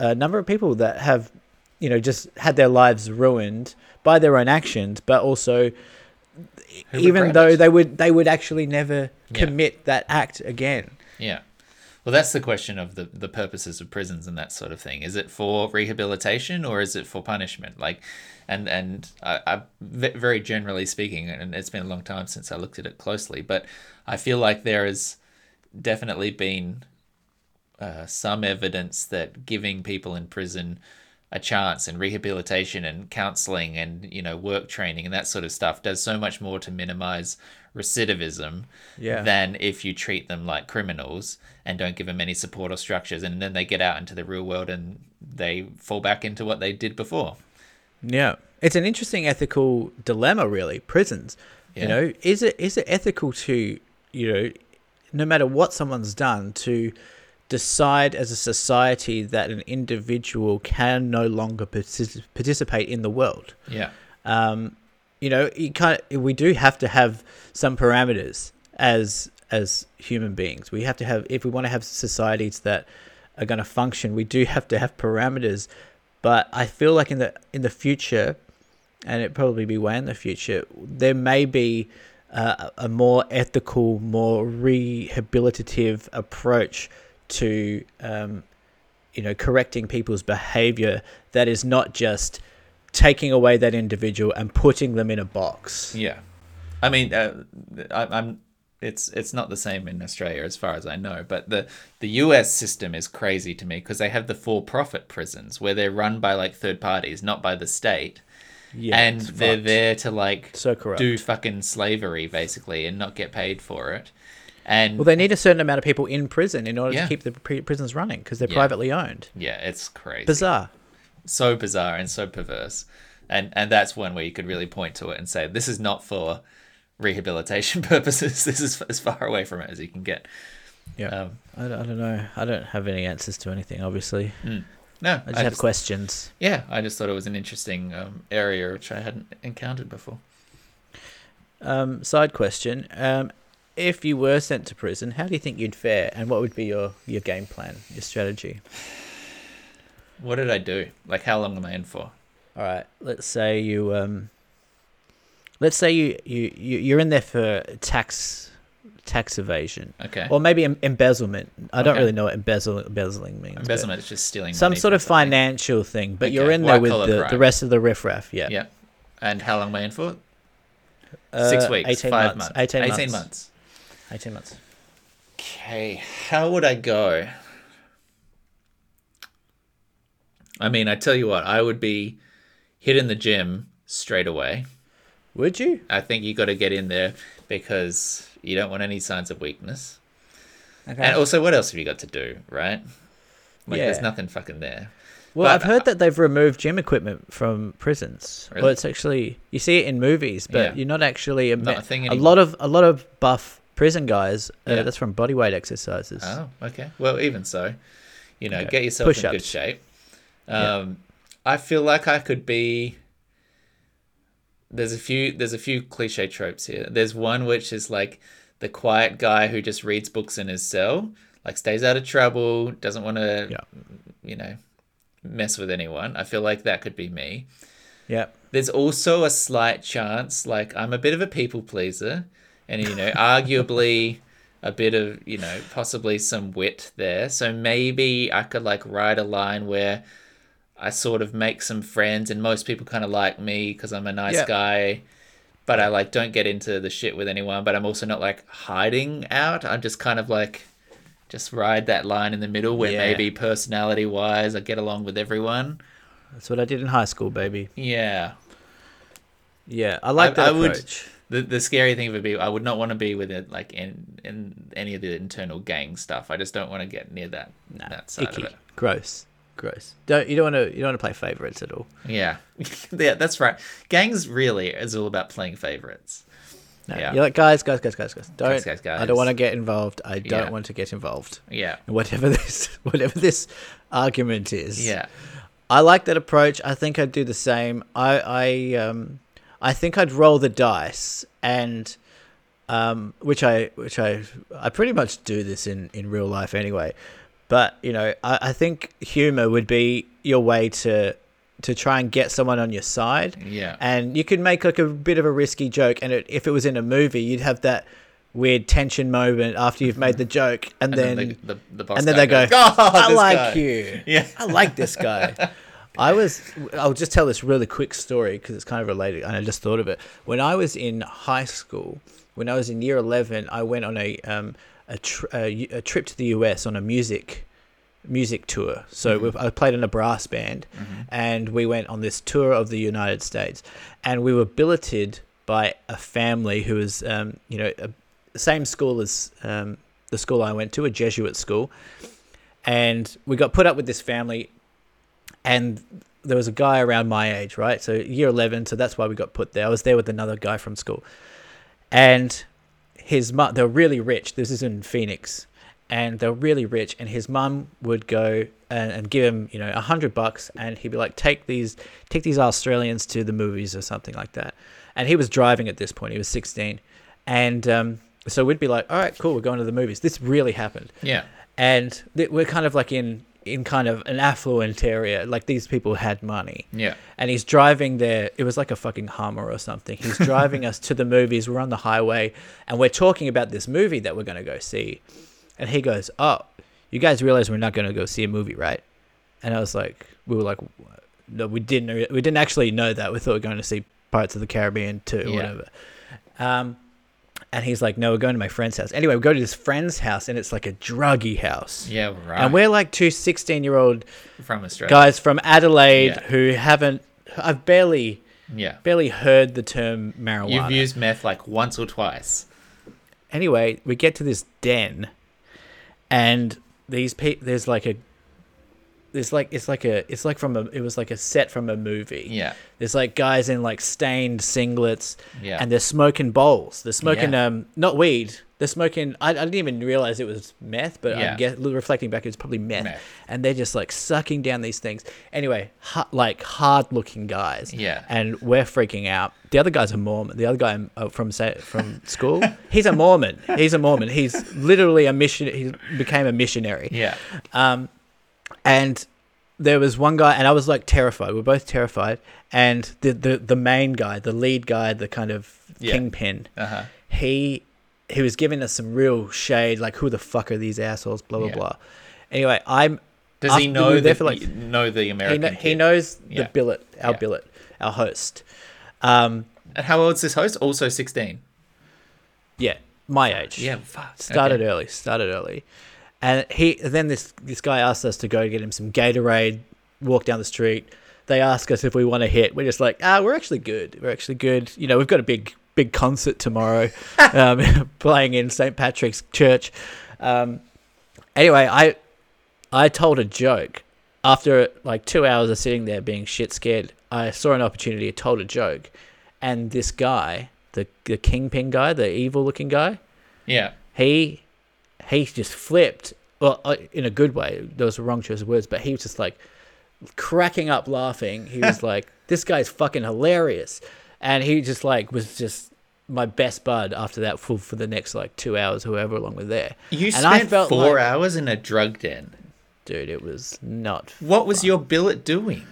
uh, number of people that have you know just had their lives ruined by their own actions but also Who even though it. they would they would actually never Yeah. commit that act again Yeah. Well, that's the question of the, the purposes of prisons and that sort of thing. Is it for rehabilitation or is it for punishment? Like, and and I, I very generally speaking, and it's been a long time since I looked at it closely, but I feel like there has definitely been uh, some evidence that giving people in prison a chance and rehabilitation and counseling and you know work training and that sort of stuff does so much more to minimize recidivism Yeah. than if you treat them like criminals and don't give them any support or structures and then they get out into the real world and they fall back into what they did before Yeah, it's an interesting ethical dilemma, really. Prisons, Yeah. you know, is it is it ethical to you know, no matter what someone's done, to decide as a society that an individual can no longer partic- participate in the world? yeah um, you know, you can't. We do have to have some parameters as as human beings. We have to have if we want to have societies that are going to function. We do have to have parameters. But I feel like in the in the future, and it probably be way in the future, there may be uh, a more ethical, more rehabilitative approach to um, you know correcting people's behavior that is not just taking away that individual and putting them in a box. Yeah, I mean, uh, I, I'm. It's it's not the same in Australia as far as I know, but the the US system is crazy to me because they have the for profit prisons where they're run by like third parties, not by the state, Yeah, and they're fucked. there to like So corrupt. do fucking slavery basically and not get paid for it. And Well, they need a certain amount of people in prison in order Yeah. to keep the pri- prisons running because they're Yeah. privately owned. yeah, it's crazy. Bizarre. so bizarre and so perverse. And and that's one where you could really point to it and say, this is not for rehabilitation purposes. This is as far away from it as you can get. Yeah. Um, I, don't, I don't know. I don't have any answers to anything, obviously. no, I just have questions. yeah, I just thought it was an interesting um, area which I hadn't encountered before. Um, side question. Um, if you were sent to prison, how do you think you'd fare and what would be your, your game plan, your strategy? What did I do? Like, how long am I in for? All right. Let's say you. Um, let's say you, you, you, you're in there for tax tax evasion. Okay. Or maybe em- embezzlement. I don't Okay. really know what embezzle, embezzling means. Embezzlement is just stealing some sort of something. financial thing, but you're in there with white-collar the, the rest of the riffraff. Yeah. Yeah. And how long am I in for? Uh, Six weeks. 18 five months. months. 18 18 months. months. 18 months. Okay, how would I go? I mean, I tell you what, I would be hitting the gym straight away. Would you? I think you got to get in there because you don't want any signs of weakness. Okay. And also, what else have you got to do, right? Like, there's nothing fucking there. well, but- I've heard that they've removed gym equipment from prisons. Really? Well, it's actually you see it in movies, but Yeah. you're not actually a, Not a thing a lot of a lot of buff prison guys. Uh, Yeah. That's from bodyweight exercises. Oh, okay. Well, even so, you know, Okay. get yourself in good Push-ups. shape. Yeah. Um, I feel like I could be. There's a few. There's a few cliche tropes here. There's one which is like the quiet guy who just reads books in his cell, like stays out of trouble, doesn't want to, Yeah. you know, mess with anyone. I feel like that could be me. Yeah. There's also a slight chance, like I'm a bit of a people pleaser, and you know, arguably a bit of you know possibly some wit there. So maybe I could like write a line where I sort of make some friends, and most people kind of like me because I'm a nice Yeah. guy. But I like don't get into the shit with anyone. But I'm also not like hiding out. I'm just kind of like just ride that line in the middle where Yeah. maybe personality wise I get along with everyone. That's what I did in high school, baby. Yeah. Yeah, I like I- that I would- approach. The the scary thing would be I would not want to be with it like in in any of the internal gang stuff. I just don't want to get near that Nah, that side icky, of it. gross, gross. Don't you don't want to you don't want to play favorites at all. Yeah, yeah, that's right. Gangs really is all about playing favorites. No, Yeah. you're like guys, guys, guys, guys, guys. Don't. Guys, guys, guys. I don't want to get involved. I don't Yeah. want to get involved. Yeah, Whatever this, whatever this argument is. yeah, I like that approach. I think I'd do the same. I, I, um, I think I'd roll the dice, and um, which I, which I, I pretty much do this in in real life anyway. But you know, I, I think humor would be your way to to try and get someone on your side. yeah. And you could make like a bit of a risky joke, and it, if it was in a movie, you'd have that weird tension moment after you've made the joke, and, and then, then, the, the, and then they go, "Oh, "I like guy." you, Yeah. I like this guy." I was. I'll just tell this really quick story because it's kind of related, and I just thought of it. When I was in high school, when I was in year eleven, I went on a um a, tr- a, a trip to the US on a music music tour. So we I played in a brass band, and we went on this tour of the United States, and we were billeted by a family who was, um, you know, a, same school as um, the school I went to, a Jesuit school, and we got put up with this family, and there was a guy around my age, right? So year eleven, so that's why we got put there. I was there with another guy from school, and his mum, they're really rich. This is in Phoenix, and they're really rich. And his mum would go and, and give him, you know, a hundred bucks, and he'd be like, "Take these, take these Australians to the movies or something like that." And he was driving at this point. He was sixteen, and um, so we'd be like, "All right, cool, we're going to the movies." This really happened, Yeah, and th- we're kind of like in in kind of an affluent area. Like these people had money yeah, and he's driving there. It was like a fucking Hummer or something. He's driving us to the movies. We're on the highway, and we're talking about this movie that we're going to go see. And he goes, "Oh, you guys realize we're not going to go see a movie, right?" and I was like, we were like, no, we didn't we didn't actually know that. We thought we were going to see Pirates of the Caribbean two or Yeah. whatever. Um, and he's like, no, we're going to my friend's house. Anyway, we go to this friend's house, and it's like a druggy house. Yeah, right. And we're like two 16 year old from Australia. guys from Adelaide Yeah. who haven't, I've barely, Yeah. barely heard the term marijuana. You've used meth like once or twice. anyway, we get to this den, and these pe- there's like a, there's like it's like a it's like from a it was like a set from a movie. Yeah. There's like guys in like stained singlets, Yeah. and they're smoking bowls. They're smoking Yeah. um not weed. They're smoking. I, I didn't even realize it was meth, but Yeah. I get reflecting back, it's probably meth. Meth. And they're just like sucking down these things. Anyway, ha- like hard looking guys. Yeah. And we're freaking out. The other guy's a Mormon. The other guy uh, from sa- from school, he's a Mormon. He's a Mormon. He's literally a mission. He became a missionary. Yeah. Um, and there was one guy, and I was like terrified. We are both terrified. And the the, the main guy, the lead guy, the kind of Yeah. kingpin, Uh huh. he he was giving us some real shade, like who the fuck are these assholes? Blah blah Yeah. blah. Anyway, I'm Does he know were the, for, like- know the he, American? he kid? knows Yeah. the billet, our billet, our host. Um, And how old's this host? Also sixteen. yeah, my age. Yeah. Fuck. started Okay. early started early and he then this this guy asked us to go get him some gatorade walk down the street. They ask us if we want to hit. We're just like ah we're actually good. We're actually good. You know we've got a big big concert tomorrow um, playing in st patrick's church. Um, anyway i i told a joke. After like two hours of sitting there being shit scared i saw an opportunity I told a joke. And this guy the, the kingpin guy the evil looking guy Yeah. he he just flipped well in a good way was a wrong choice of words but he was just like cracking up laughing he was like this guy's fucking hilarious and he just like was just my best bud after that for, for the next like two hours whoever long we're there You and spent I felt four like, hours in a drug den. dude it was not What was your billet doing?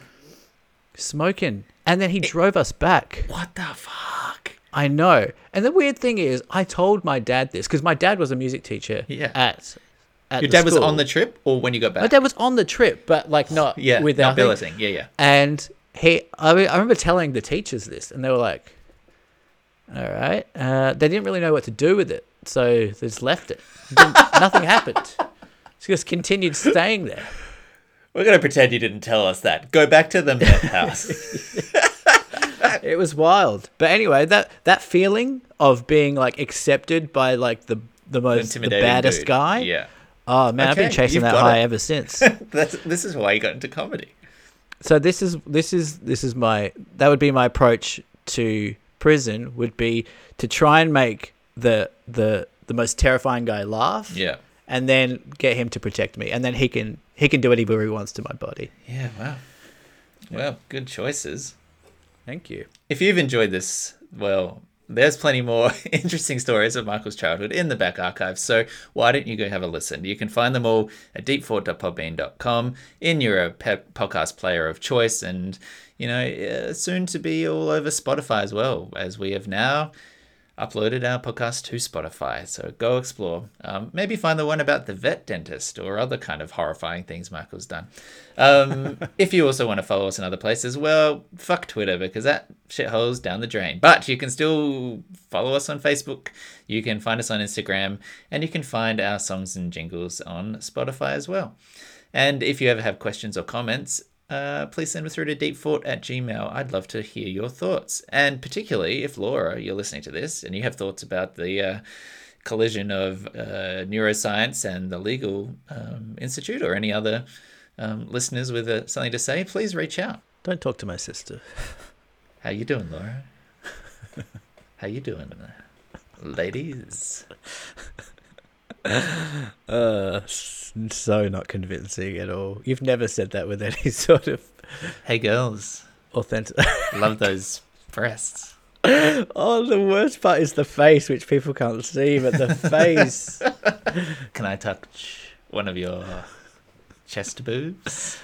smoking and then he drove us back What the fuck? I know. And the weird thing is, I told my dad this because my dad was a music teacher Yeah. at, at Your dad was on the trip, or when you got back? My dad was on the trip, but like not yeah, with not billeting. Yeah, yeah. And he, I, re- I remember telling the teachers this, and they were like, "All right." Uh, they didn't really know what to do with it, so they just left it. Nothing happened. It just continued staying there. We're gonna pretend you didn't tell us that. Go back to the meth house. It was wild. But anyway, that that feeling of being like accepted by like the the most the baddest dude. guy. Yeah. Oh man, I've been chasing that high it. ever since. That's this is why you got into comedy. so this is this is this is my that would be my approach to prison would be to try and make the the the most terrifying guy laugh Yeah. and then get him to protect me and then he can he can do whatever he wants to my body Yeah. Wow. Well, good choices. Thank you If you've enjoyed this, well, there's plenty more interesting stories of Michael's childhood in the back archive. So why don't you go have a listen? You can find them all at deepfort.podbean.com in your pe- podcast player of choice, and you know, uh, soon to be all over Spotify as well, as we have now uploaded our podcast to Spotify. So go explore. Um, maybe find the one about the vet dentist or other kind of horrifying things Michael's done. Um, if you also want to follow us in other places, well, fuck Twitter because that shithole's down the drain. But you can still follow us on Facebook. You can find us on Instagram, and you can find our songs and jingles on Spotify as well. And if you ever have questions or comments, uh, please send them through to deepfort at gmail. I'd love to hear your thoughts. And particularly if Laura, you're listening to this and you have thoughts about the uh, collision of uh, neuroscience and the legal um, institute or any other um, listeners with uh, something to say, please reach out. don't talk to my sister How you doing, Laura? How you doing, ladies? uh s- so not convincing at all you've never said that with any sort of Hey, girls. authentic Love those breasts. oh the worst part is the face which people can't see but the face Can I touch one of your chest boobs?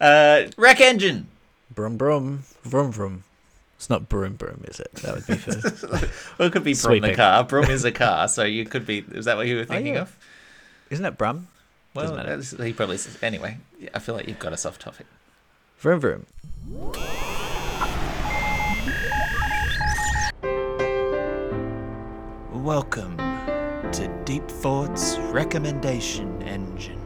uh, Rec Engine. brum brum vroom vroom It's not broom broom, is it? That would be for. Well, it could be from the Sweeping. car. Broom is a car, so you could be. Is that what you were oh, thinking yeah. of? Isn't it brum? Well, Doesn't matter. that's- he probably says. Anyway, I feel like you've got us off topic. Vroom vroom. Welcome to Deep Thoughts Recommendation Engine.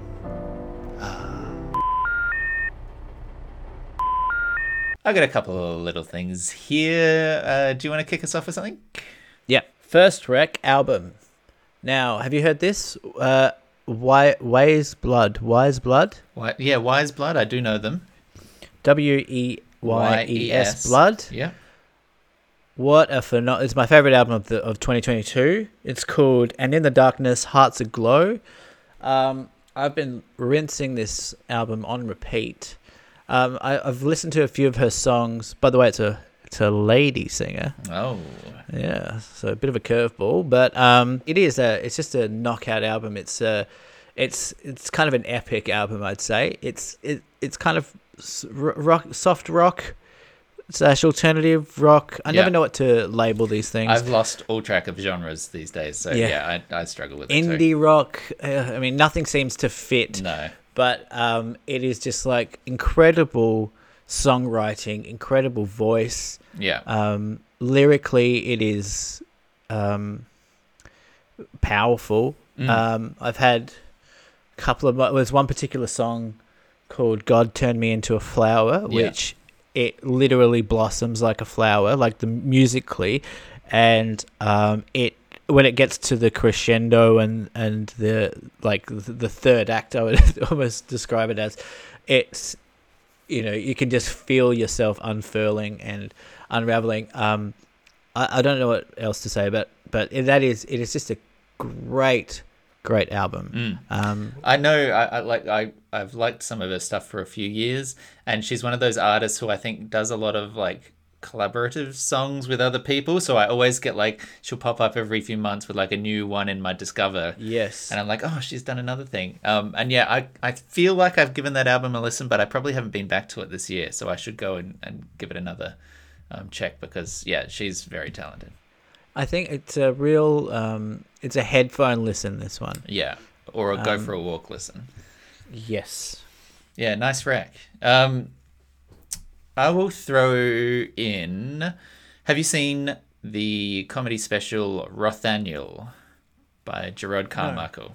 I got a couple of little things here. Uh, do you want to kick us off with something? Yeah. First rec album. Now, have you heard this? Uh, Why Way's Blood. Weyes Blood. Why, yeah, Weyes Blood. I do know them. W e y e s Blood. Yeah. What a phenom! It's my favorite album of the of 2022. It's called "And in the Darkness, Hearts Aglow." Um, I've been rinsing this album on repeat. Um, I, I've listened to a few of her songs. By the way, it's a it's a lady singer. Oh. Yeah, so a bit of a curveball, but um, it is a it's just a knockout album. It's a it's it's kind of an epic album, I'd say. It's it it's kind of rock, soft rock slash alternative rock. I never know what to label these things. I've lost all track of genres these days, so Yeah. yeah, I, I struggle with it Indie rock. Uh, I mean, nothing seems to fit. No. But um, it is just like incredible songwriting, incredible voice. Yeah. Um, lyrically, it is um, powerful. Mm. Um, I've had a couple of. There's one particular song called "God Turned Me Into a Flower," Yeah. which it literally blossoms like a flower, like the musically, and um, it when it gets to the crescendo and and the like the, third act, I would almost describe it as it's you know you can just feel yourself unfurling and unraveling. Um, I, I don't know what else to say, but but that is it is just a great great album. Mm. Um, I know. I, I like. I I've liked some of her stuff for a few years, and she's one of those artists who I think does a lot of like collaborative songs with other people. So I always get like she'll pop up every few months with like a new one in my Discover, yes, and I'm like, oh, she's done another thing. Um, and yeah, I I feel like I've given that album a listen, but I probably haven't been back to it this year, so I should go and, and give it another um, check because yeah, she's very talented. I think it's a real um, it's a headphone listen. This one, Yeah, or a go Um, for a walk listen. yes. Yeah, nice rack. Um, I will throw in. Have you seen the comedy special Rothaniel by Jerrod Carmichael?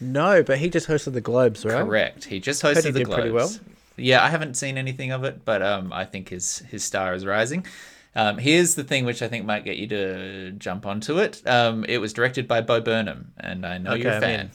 No, but he just hosted the Globes, right? Correct. He just hosted he the did Globes. pretty well. Yeah, I haven't seen anything of it, but um, I think his his star is rising. Um, here's the thing, which I think might get you to jump onto it. Um, it was directed by Bo Burnham, and I know Okay, you're a fan.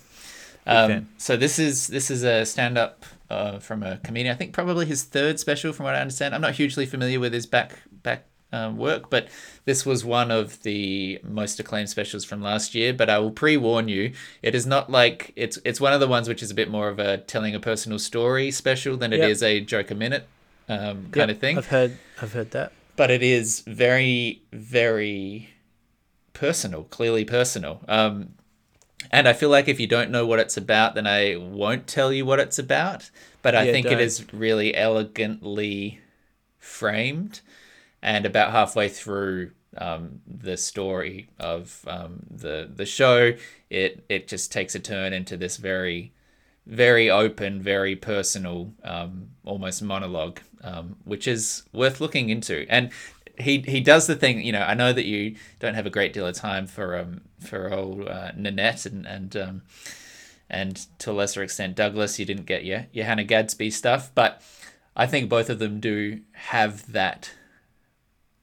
Um, so this is this is a stand up uh, from a comedian. I think probably his third special, from what I understand. I'm not hugely familiar with his back back um, work, but this was one of the most acclaimed specials from last year. But I will pre warn you, it is not like it's it's one of the ones which is a bit more of a telling a personal story special than it Yep. is a joke a minute um, kind Yep, of thing I've heard I've heard that. but it is very very personal clearly personal um and i feel like if you don't know what it's about then i won't tell you what it's about but i Yeah, think don't. it is really elegantly framed and about halfway through um, the story of um, the the show it it just takes a turn into this very very open, very personal, um, almost monologue, um, which is worth looking into. And he he does the thing, you know. I know that you don't have a great deal of time for um for old uh, Nanette and and um, and to a lesser extent Douglas. You didn't get your your Hannah Gadsby stuff, but I think both of them do have that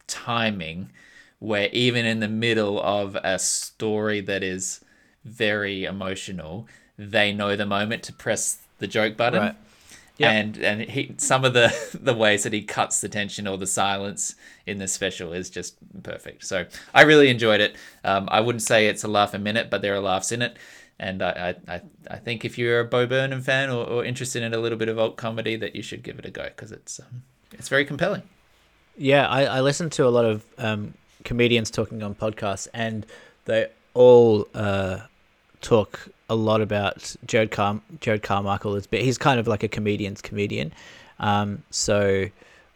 timing where even in the middle of a story that is very emotional, they know the moment to press the joke button. Right. Yep. And and he some of the the ways that he cuts the tension or the silence in this special is just perfect. So I really enjoyed it. Um, I wouldn't say it's a laugh a minute, but there are laughs in it. And I, I, I- think if you're a Bo Burnham fan or, or interested in a little bit of alt comedy, that you should give it a go because it's um, it's very compelling. Yeah, I, I listen to a lot of um, comedians talking on podcasts, and they all uh, talk a lot about Jerrod Car- Jerrod Carmichael. Is he's kind of like a comedian's comedian. Um, so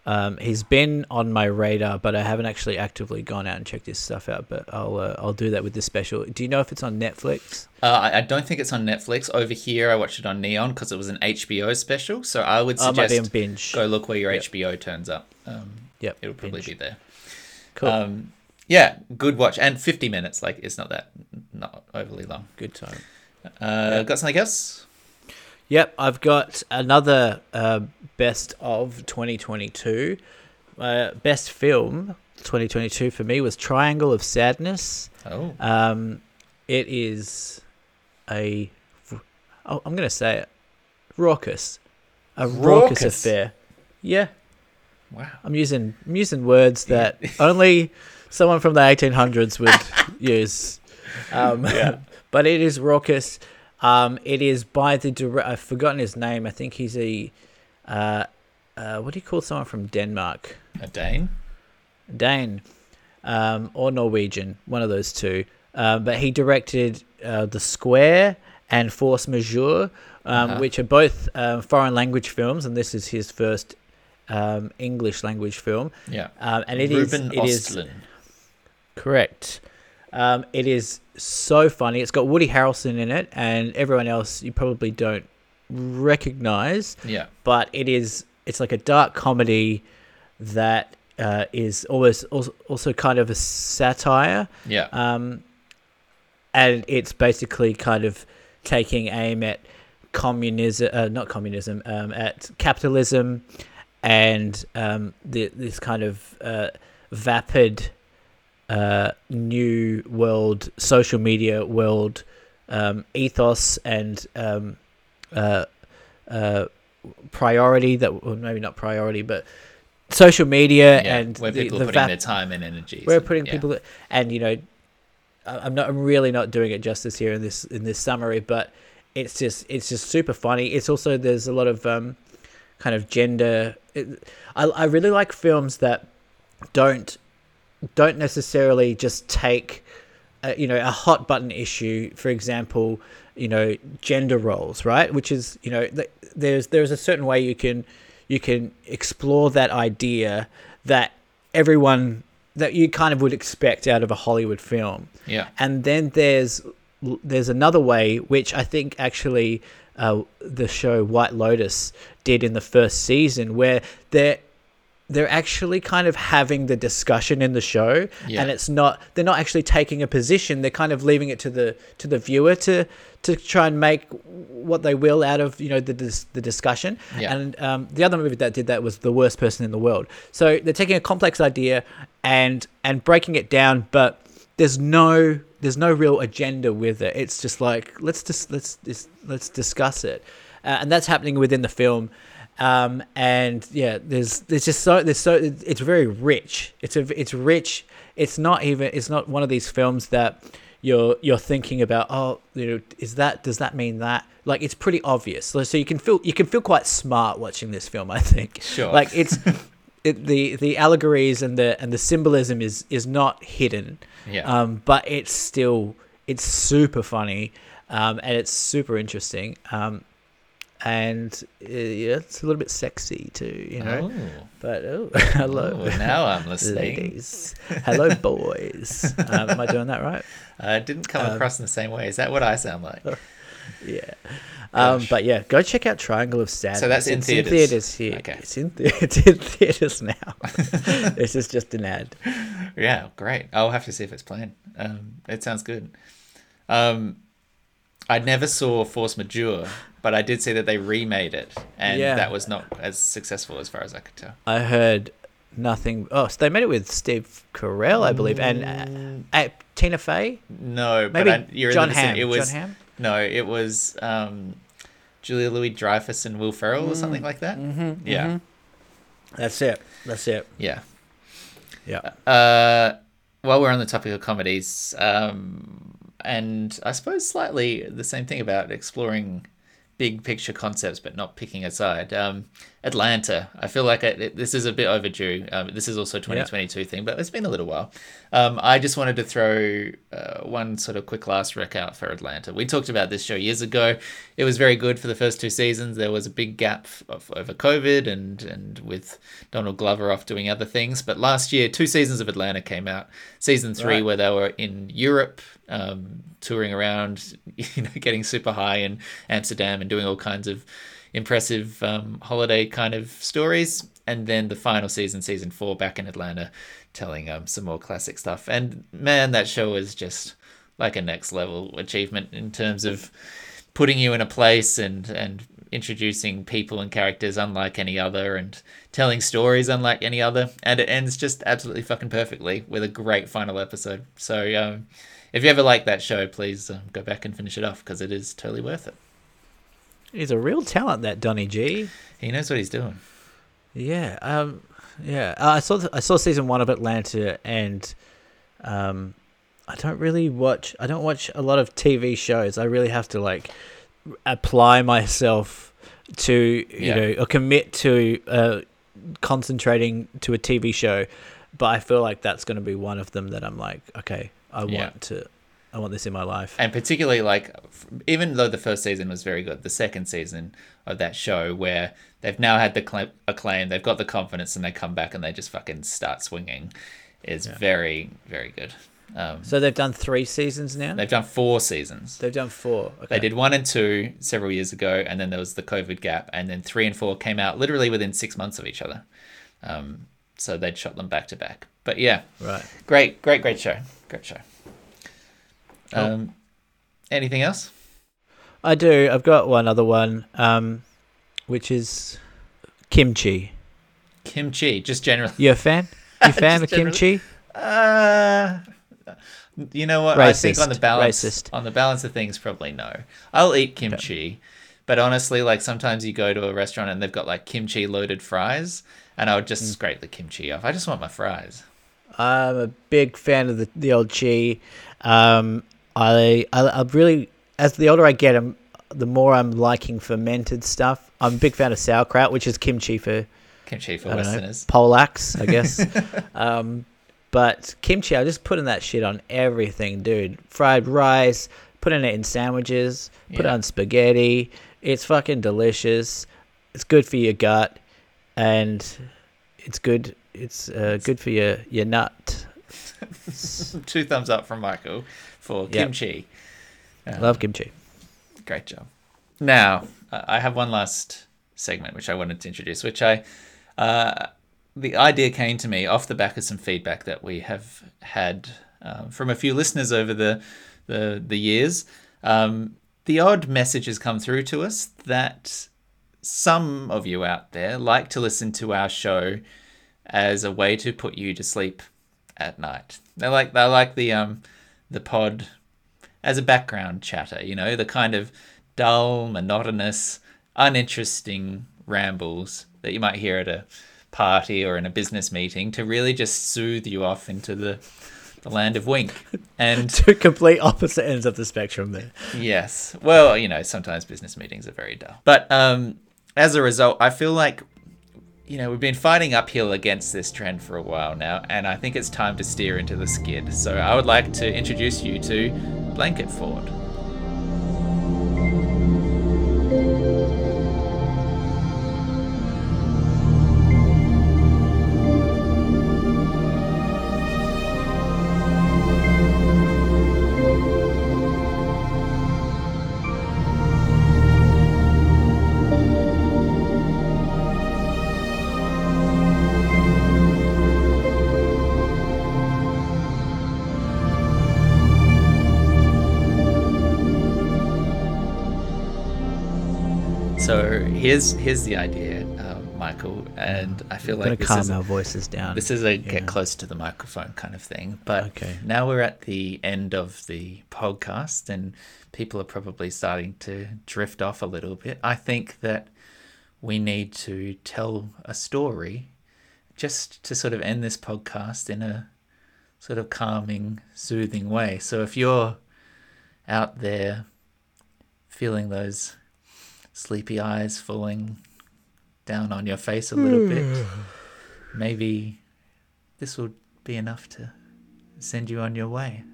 Um, he's been on my radar, but I haven't actually actively gone out and checked his stuff out. But I'll uh, I'll do that with this special. Do you know if it's on Netflix? Uh, I, don't think it's on Netflix. Over here, I watched it on Neon because it was an HBO special. So I would Oh, it might be on suggest binge. go look where your Yep. HBO turns up. Um, Yep, it'll probably binge. be there. Cool, Um, yeah, good watch and 50 minutes. Like it's not that not overly long. good time. Uh, Got something else? Yep, I've got another uh, best of 2022. Uh, best film 2022 for me was Triangle of Sadness. Oh, Um, it is a, oh, I'm going to say it, raucous, a raucous, Raucous. affair. Yeah, wow. I'm using I'm using words that only someone from the 1800s would use. Um, Yeah. but it is raucous. Um, it is by the direct. I've forgotten his name. I think he's a. Uh, uh, what do you call someone from Denmark? A Dane? Dane, um, or Norwegian, one of those two. Um, but he directed uh, The Square and Force Majeure, um, Uh-huh. which are both uh, foreign language films, and this is his first um, English language film. Yeah. Um, and it is Ruben it is correct. Um, it is so funny. It's got Woody Harrelson in it, and everyone else you probably don't recognize Yeah. but it is it's like a dark comedy that uh, is almost also, also kind of a satire Yeah. um, and it's basically kind of taking aim at communism uh, not communism um, at capitalism and um, the, this kind of uh, vapid uh, new world social media world um, ethos and um, uh, uh, priority that well, maybe not priority but social media yeah. and where the, people the are putting vap- their time and energy. we're putting yeah. people and you know i'm not i'm really not doing it justice here in this in this summary but it's just it's just super funny it's also there's a lot of um kind of gender it, I, I really like films that don't don't necessarily just take uh, you know a hot button issue for example you know gender roles right which is you know th- there's there's a certain way you can you can explore that idea that everyone that you kind of would expect out of a Hollywood film Yeah. and then there's there's another way which I think actually uh, the show White Lotus did in the first season where they're they're actually kind of having the discussion in the show Yeah. and it's not they're not actually taking a position they're kind of leaving it to the to the viewer to to try and make what they will out of you know the the discussion. Yeah. and um, the other movie that did that was the worst person in the world. So they're taking a complex idea and and breaking it down but there's no there's no real agenda with it. It's just like let's just let's just let's discuss it. Uh, and that's happening within the film um, and yeah there's there's just so there's so it's very rich. It's a it's rich. It's not even it's not one of these films that you're you're thinking about oh you know is that does that mean that? Like it's pretty obvious. So, so you can feel you can feel quite smart watching this film i think. Sure. like it's it, the the allegories and the and the symbolism is is not hidden. Yeah. um but it's still it's super funny um and it's super interesting. Um and uh, yeah it's a little bit sexy too you know Oh. but oh hello Oh, now I'm listening. ladies hello boys um, am i doing that right Uh, it didn't come Um, across in the same way. Is that what I sound like? yeah um but yeah go check out triangle of sadness So that's in it's theaters. in theaters here Okay. it's in, the- it's in theaters now this is just an ad Yeah, great. I'll have to see if it's playing. Um, it sounds good. Um, I never saw Force Majeure, but I did see that they remade it, and Yeah. that was not as successful as far as I could tell. I heard nothing. Oh, so they made it with Steve Carell, I believe, and uh, uh, Tina Fey. No, Maybe but I, you're Jon in the vicinity. Hamm. It was Jon Hamm. no, it was um, Julia Louis Dreyfus and Will Ferrell or something like that. Mm-hmm, Yeah, That's it. That's it. yeah. Yeah. Uh, while we're on the topic of comedies, um, and I suppose slightly the same thing about exploring big picture concepts, but not picking a side. Um, Atlanta, I feel like it, this is a bit overdue. Um, this is also 2022 yeah. thing, but it's been a little while. Um, I just wanted to throw uh, one sort of quick last rec out for Atlanta. We talked about this show years ago. It was very good for the first two seasons. There was a big gap of, over COVID and and with Donald Glover off doing other things. But last year, two seasons of Atlanta came out. Season three, right. where they were in Europe, um, touring around, you know, getting super high in Amsterdam and doing all kinds of impressive um, holiday kind of stories. And then the final season, season four, back in Atlanta, telling um, some more classic stuff. And man, that show was just like a next level achievement in terms of putting you in a place and and introducing people and characters unlike any other and telling stories unlike any other and it ends just absolutely fucking perfectly with a great final episode so um, if you ever like that show, please um, go back and finish it off because it is totally worth it. He's a real talent, that Donny G. He knows what he's doing. Yeah, um, yeah. Uh, I saw th- I saw season one of Atlanta, and um, I don't really watch. I don't watch a lot of TV shows. I really have to like apply myself to you yeah. know or commit to uh, concentrating to a TV show. But I feel like that's going to be one of them that I'm like, okay, I yeah. want to I want this in my life. And particularly like even though the first season was very good, the second season of that show where they've now had the acclaim, they've got the confidence and they come back and they just fucking start swinging is yeah. very very good. Um, so they've done three seasons now. They've done four seasons. They've done four. Okay. They did one and two several years ago, and then there was the COVID gap, and then three and four came out literally within six months of each other. Um, so they'd shot them back to back. But yeah, right. Great, great, great show. Great show. Um, anything else? I do. I've got one other one, um, which is kimchi. Kimchi, just generally. You a fan? You a fan of kimchi? Uh, you know what? Racist. I think on the balance, Racist. on the balance of things, probably no. I'll eat kimchi, but honestly, like sometimes you go to a restaurant and they've got like kimchi loaded fries, and I would just mm. scrape the kimchi off. I just want my fries. I'm a big fan of the the old chi. Um, I, I, I really, as the older I get, I'm, the more I'm liking fermented stuff. I'm a big fan of sauerkraut, which is kimchi for kimchi for Westerners, know, Polacks, I guess. um, but kimchi, I just putting that shit on everything, dude. Fried rice, putting it in sandwiches, put yeah. it on spaghetti. It's fucking delicious. It's good for your gut, and it's good. It's uh, good for your your nut. Two thumbs up from Michael for yep. kimchi. Um, Love kimchi. Great job. Now, I have one last segment which I wanted to introduce, which I. Uh, the idea came to me off the back of some feedback that we have had um, from a few listeners over the the, the years. Um, the odd messages come through to us that some of you out there like to listen to our show as a way to put you to sleep at night. They like they like the um the pod as a background chatter, you know, the kind of dull, monotonous, uninteresting rambles that you might hear at a party or in a business meeting to really just soothe you off into the the land of wink. And two complete opposite ends of the spectrum there. Yes. Well you know sometimes business meetings are very dull. But um as a result i feel like you know, we've been fighting uphill against this trend for a while now, and I think it's time to steer into the skid. So I would like to introduce you to Blanket Fort. Here's here's the idea, um, Michael, and I feel like this calm is our voices down. This is a yeah. get close to the microphone kind of thing. But okay. now we're at the end of the podcast, and people are probably starting to drift off a little bit. I think that we need to tell a story, just to sort of end this podcast in a sort of calming, soothing way. So if you're out there feeling those sleepy eyes falling down on your face a little bit. Maybe this will be enough to send you on your way.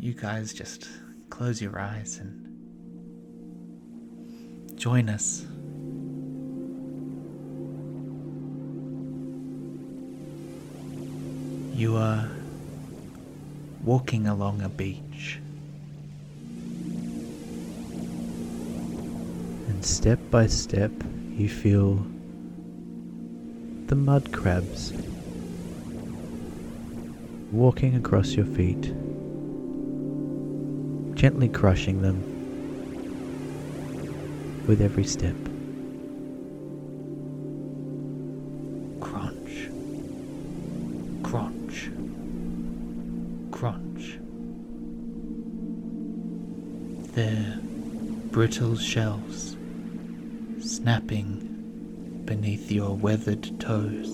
You guys just close your eyes and join us. You are walking along a beach. And step by step, you feel the mud crabs walking across your feet, gently crushing them with every step. Crunch. Crunch. Crunch. Their brittle shells snapping beneath your weathered toes.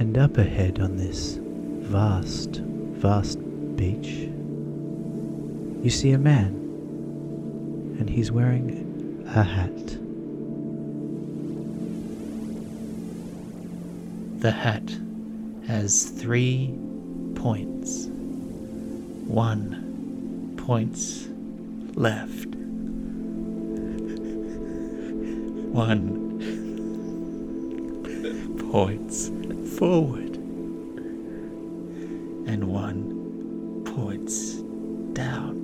And up ahead on this vast, vast beach, you see a man, and he's wearing a hat. The hat has three points. One points left. One points forward. And one points down.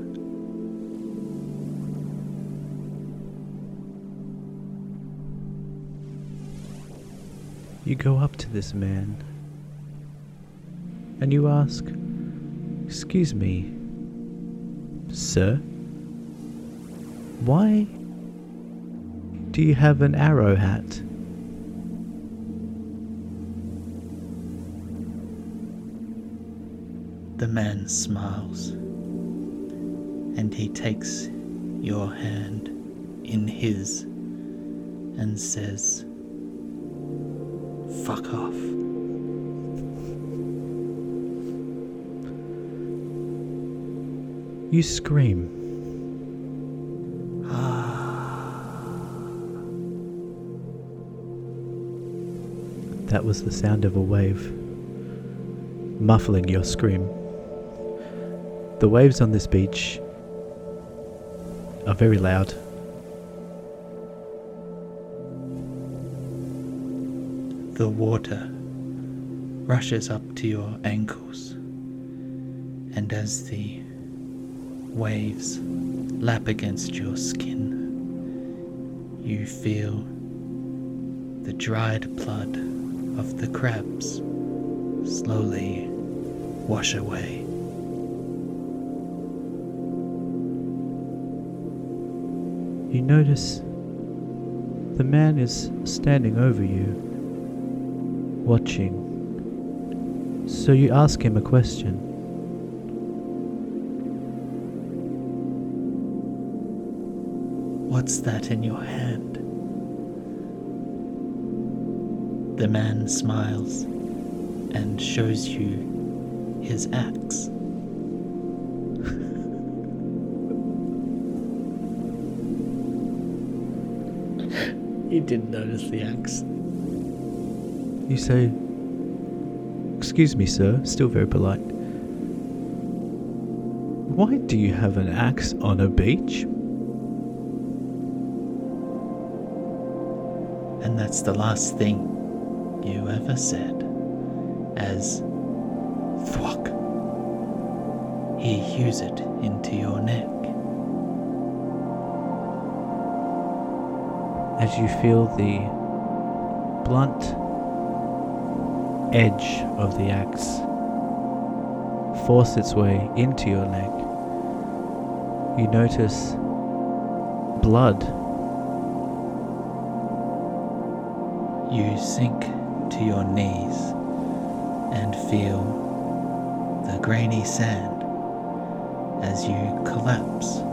You go up to this man and you ask, Excuse me, sir, why do you have an arrow hat? The man smiles and he takes your hand in his and says, Fuck off. You scream. That was the sound of a wave, muffling your scream. The waves on this beach are very loud. The water rushes up to your ankles, and as the waves lap against your skin, you feel the dried blood of the crabs slowly wash away. You notice the man is standing over you, watching. So you ask him a question. What's that in your hand? The man smiles and shows you his axe. You didn't notice the axe. You say, Excuse me, sir, still very polite. Why do you have an axe on a beach? That's the last thing you ever said. As thwack, he hews it into your neck. As you feel the blunt edge of the axe force its way into your neck, you notice blood You sink to your knees and feel the grainy sand as you collapse